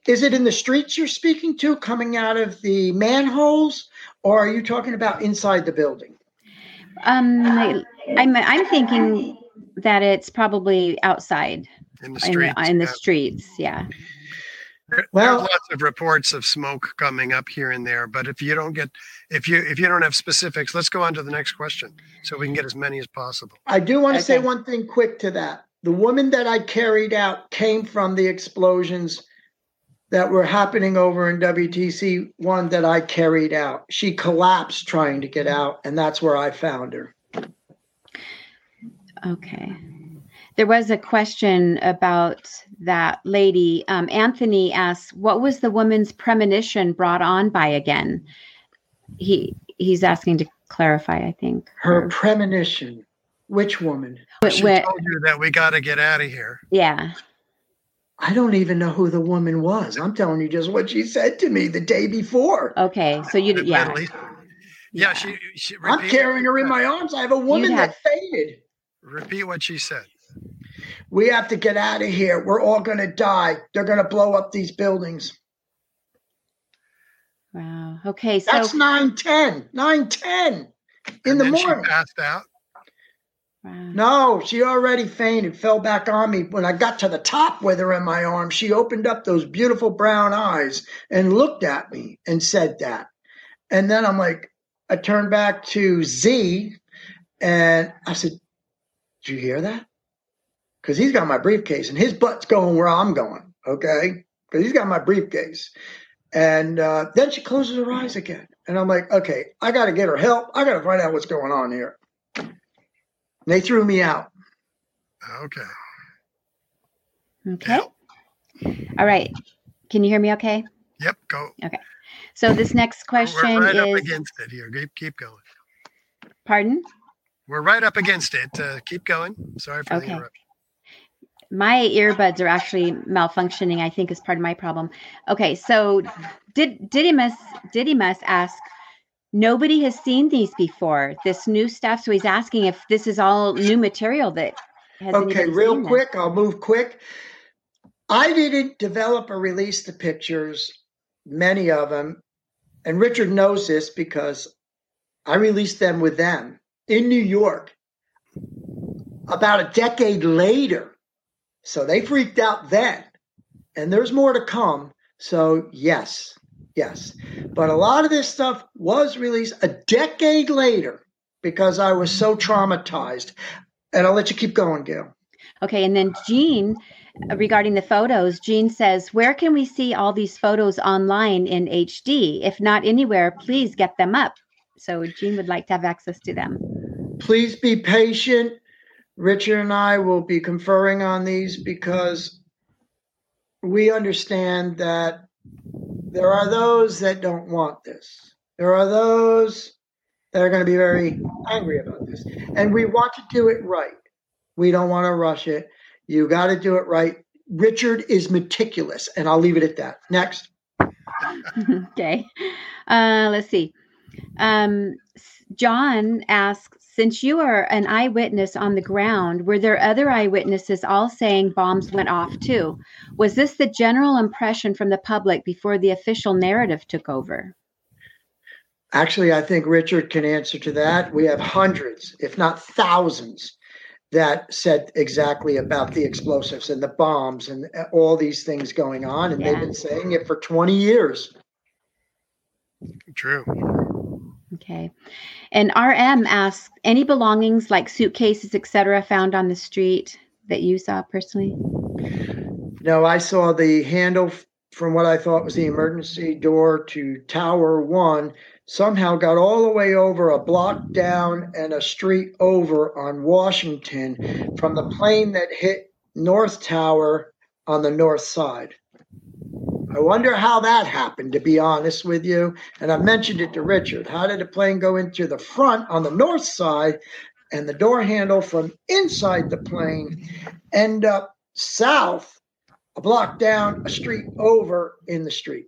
is it in the streets you're speaking to, coming out of the manholes, or are you talking about inside the building? Um, I, I'm I'm thinking that it's probably outside In the in streets. the, in the yeah. streets. Yeah. There- Well- There's lots of reports of smoke coming up here and there, but if you don't get, if you if you don't have specifics, let's go on to the next question so we can get as many as possible. I do want to say one thing quick to that. The woman that I carried out came from the explosions that were happening over in WTC one that I carried out. She collapsed trying to get out, and that's where I found her. Okay. There was a question about that lady. Um, Anthony asks, "What was the woman's premonition brought on by again?" He he's asking to clarify. I think Her Or- premonition. Which woman? She Wh- told you that we got to get out of here. yeah. I don't even know who the woman was. I'm telling you just what she said to me the day before. Okay. So you At yeah. least- yeah. She she. I'm carrying her in my arms. I have a woman have- that fainted. Repeat what she said. We have to get out of here. We're all going to die. They're going to blow up these buildings. Wow. Okay. So That's 910. 910 in And the then morning. She passed out. wow. No, she already fainted, fell back on me. When I got to the top with her in my arms, she opened up those beautiful brown eyes and looked at me and said that. And then I'm like, I turned back to Z and I said, Did you hear that? Because he's got my briefcase and his butt's going where I'm going. Okay. Because he's got my briefcase. And uh, then she closes her eyes again. And I'm like, okay, I got to get her help. I got to find out what's going on here. They threw me out. Okay. Okay. All right. Can you hear me? Okay. Yep. Go. Okay. So this next question We're right up against it here. Keep keep going. Pardon. We're right up against it. Uh, keep going. Sorry for the interruption. My earbuds are actually malfunctioning i think is part of my problem okay so did didymus didymus ask nobody has seen these before this new stuff so he's asking if this is all new material that has Okay, real seen this? quick, I'll move quick. I didn't develop or release the pictures, many of them, and Richard knows this because I released them with them in New York about a decade later. So they freaked out then, and there's more to come. So, yes, yes. But a lot of this stuff was released a decade later because I was so traumatized. And I'll let you keep going, Gail. okay and then jean uh, regarding the photos jean says where can we see all these photos online in hd if not anywhere please get them up so jean would like to have access to them Please be patient. Richard and I will be conferring on these because we understand that there are those that don't want this. There are those that are going to be very angry about this. And we want to do it right. We don't want to rush it. You got to do it right. Richard is meticulous, and I'll leave it at that. Next. okay. Uh, let's see. Um, John asks, since you are an eyewitness on the ground, were there other eyewitnesses all saying bombs went off too? Was this the general impression from the public before the official narrative took over? Actually, I think Richard can answer to that. We have hundreds, if not thousands, that said exactly about the explosives and the bombs and all these things going on. And they've been saying it for 20 years. True. Okay. And RM asks, any belongings like suitcases, etc., found on the street that you saw personally? No, I saw the handle from what I thought was the emergency door to Tower One somehow got all the way over a block down and a street over on Washington from the plane that hit North Tower on the north side. I wonder how that happened, to be honest with you. And I mentioned it to Richard. How did the plane go into the front on the north side and the door handle from inside the plane end up south, a block down, a street over in the street?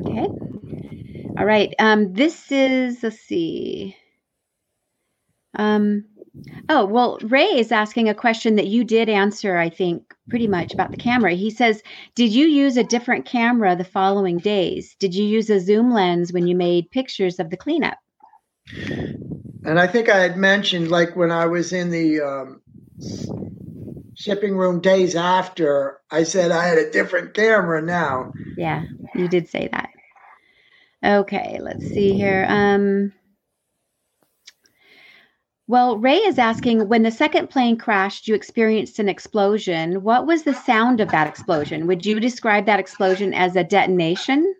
Okay. All right. Um, this is, let's see. Um, oh, well, Ray is asking a question that you did answer, I think, pretty much about the camera. He says, Did you use a different camera the following days? Did you use a zoom lens when you made pictures of the cleanup? And I think I had mentioned, like when I was in the um, shipping room days after, I said I had a different camera now. Yeah, you did say that. Okay, let's see here. Um, well, Ray is asking when the second plane crashed, you experienced an explosion. What was the sound of that explosion? Would you describe that explosion as a detonation?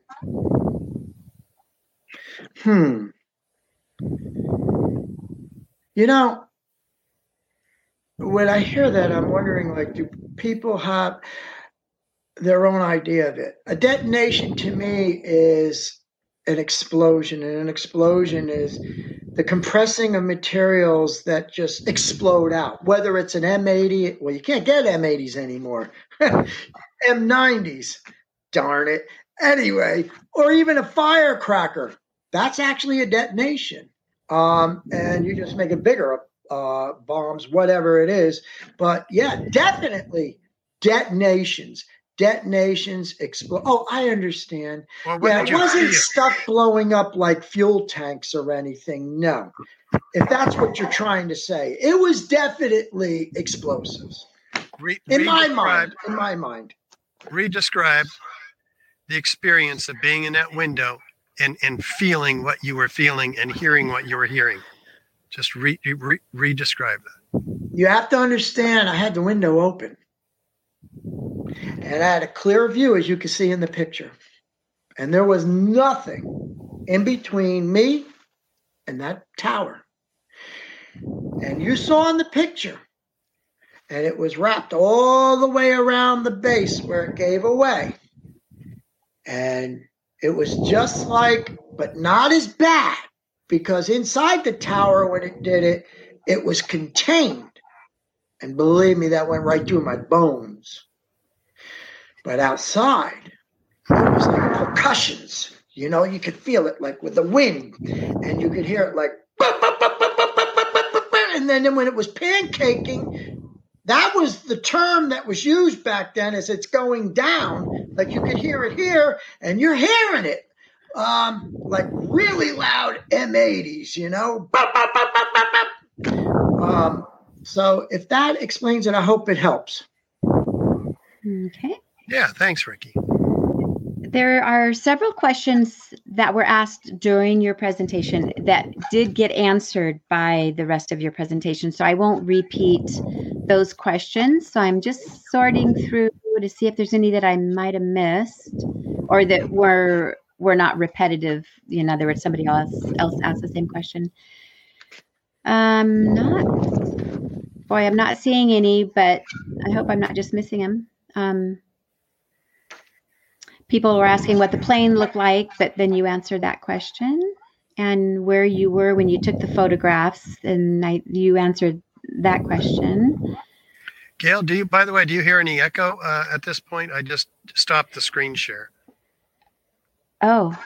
Hmm. You know, when I hear that, I'm wondering like, do people have their own idea of it? A detonation to me is an explosion, and an explosion is the compressing of materials that just explode out. Whether it's an M80, well, you can't get M80s anymore, M90s, darn it. Anyway, or even a firecracker. That's actually a detonation. Um, and you just make it bigger, uh, bombs, whatever it is. But yeah, definitely detonations detonations, explode. Oh, I understand. Well, yeah, it wasn't stuff blowing up like fuel tanks or anything. No, if that's what you're trying to say, it was definitely explosives. Re- in my mind, in my mind. Redescribe the experience of being in that window and and feeling what you were feeling and hearing what you were hearing. Just re, re, re-describe that. You have to understand. I had the window open and I had a clear view, as you can see in the picture. And there was nothing in between me and that tower. And you saw in the picture, and it was wrapped all the way around the base where it gave away. And it was just like, but not as bad, because inside the tower, when it did it, it was contained. And believe me, that went right through my bones. But outside, it was like percussions. You know, you could feel it like with the wind, and you could hear it like, and then when it was pancaking, that was the term that was used back then as it's going down. Like you could hear it here, and you're hearing it. Um, like really loud M80s, you know. Um, so if that explains it, I hope it helps. Okay. Yeah, thanks, Ricki. There are several questions that were asked during your presentation that did get answered by the rest of your presentation. So I won't repeat those questions. So I'm just sorting through to see if there's any that I might have missed or that were were not repetitive. In other words, somebody else else asked the same question. Um, not boy, I'm not seeing any, but I hope I'm not just missing them. Um, people were asking what the plane looked like, but then you answered that question and where you were when you took the photographs, and I, you answered that question. Gail, do you? By the way, do you hear any echo uh, at this point? I just stopped the screen share. Oh,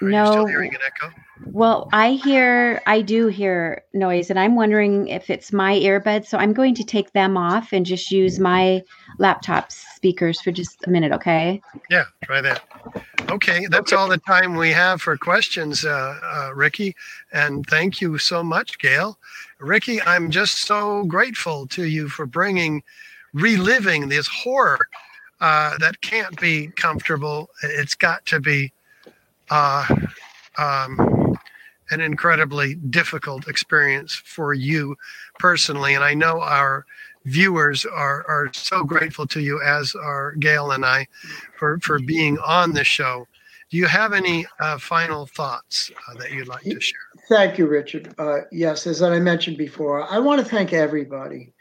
Are no. You still hearing an echo? Well, I hear, I do hear noise, and I'm wondering if it's my earbuds. So I'm going to take them off and just use my laptop speakers for just a minute, okay? Yeah, try that. Okay, that's all the time we have for questions, uh, uh, Ricki. And thank you so much, Gail. Ricki, I'm just so grateful to you for bringing, reliving this horror uh, that can't be comfortable. It's got to be. Uh, um, an incredibly difficult experience for you personally. And I know our viewers are, are so grateful to you, as are Gail and I, for, for being on the show. Do you have any uh, final thoughts uh, that you'd like to share? Thank you, Richard. Uh, yes, as I mentioned before, I want to thank everybody,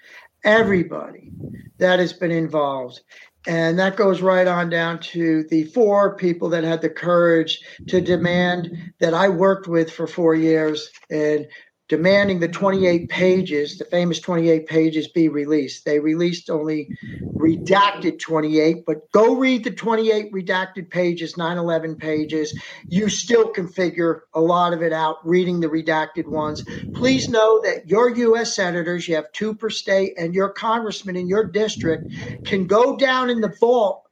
everybody that has been involved. And that goes right on down to the four people that had the courage to demand that I worked with for four years and demanding the 28 pages, the famous 28 pages, be released. They released only redacted 28, but go read the 28 redacted pages, 9 11 pages. You still can figure a lot of it out reading the redacted ones. Please know that your U.S. senators, you have two per state, and your congressman in your district can go down in the vault.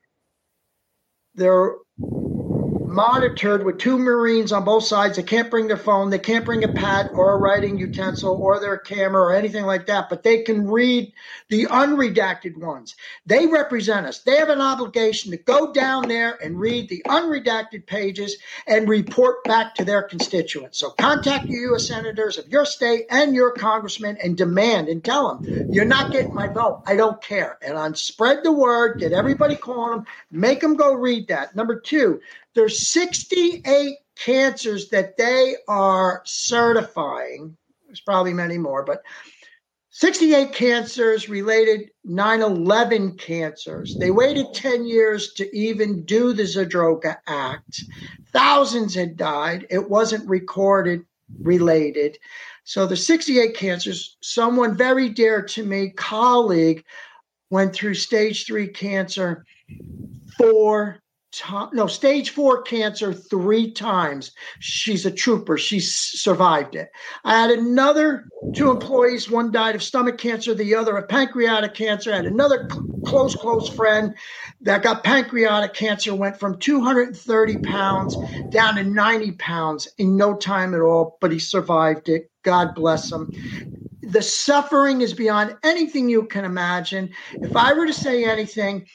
They're monitored with two Marines on both sides. They can't bring their phone, they can't bring a pad or a writing utensil or their camera or anything like that, but they can read the unredacted ones. They represent us. They have an obligation to go down there and read the unredacted pages and report back to their constituents. So contact your U.S. senators of your state and your congressman and demand and tell them, you're not getting my vote. I don't care. And on spread the word, get everybody calling them, make them go read that. Number two, there's 68 cancers that they are certifying. There's probably many more, but 68 cancers related 9 11 cancers. They waited 10 years to even do the Zadroga Act. Thousands had died. It wasn't recorded related. So the 68 cancers, someone very dear to me, colleague, went through stage three cancer four no stage four cancer three times. She's a trooper. She survived it. I had another two employees. One died of stomach cancer the other of pancreatic cancer. I had another cl- close close friend that got pancreatic cancer went from 230 pounds down to 90 pounds in no time at all but he survived it. God bless him. The suffering is beyond anything you can imagine. If i were to say anything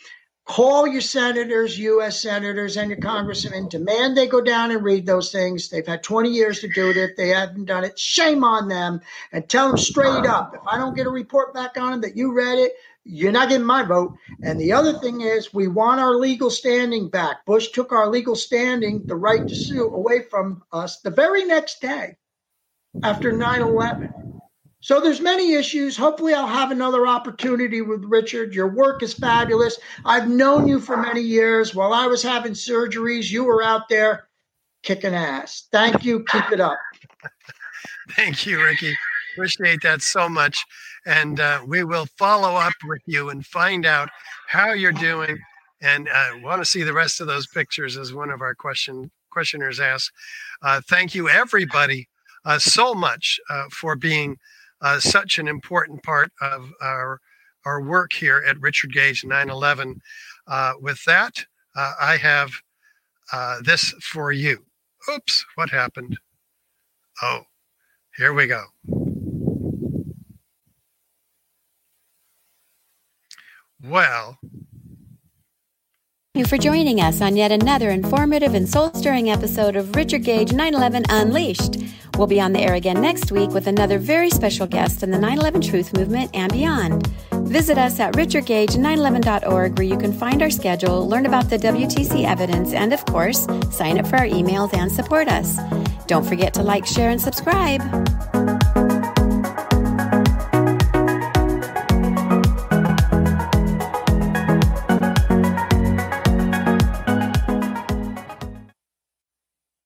Call your senators, U.S. senators, and your congressmen. Demand they go down and read those things. They've had 20 years to do it. If they haven't done it, shame on them and tell them straight up if I don't get a report back on them that you read it, you're not getting my vote. And the other thing is, we want our legal standing back. Bush took our legal standing, the right to sue, away from us the very next day after 9 11. So there's many issues. Hopefully I'll have another opportunity with Richard. Your work is fabulous. I've known you for many years. While I was having surgeries, you were out there kicking ass. Thank you. Keep it up. Thank you, Ricki. Appreciate that so much. And uh, we will follow up with you and find out how you're doing. And I uh, want to see the rest of those pictures, as one of our question questioners asked. Uh, thank you, everybody, uh, so much uh, for being uh, such an important part of our our work here at Richard Gage 911. Uh, with that, uh, I have uh, this for you. Oops, what happened? Oh, here we go. Well, you for joining us on yet another informative and soul stirring episode of Richard Gage 911 Unleashed. We'll be on the air again next week with another very special guest in the 911 Truth Movement and beyond. Visit us at richardgage911.org where you can find our schedule, learn about the WTC evidence, and of course, sign up for our emails and support us. Don't forget to like, share, and subscribe.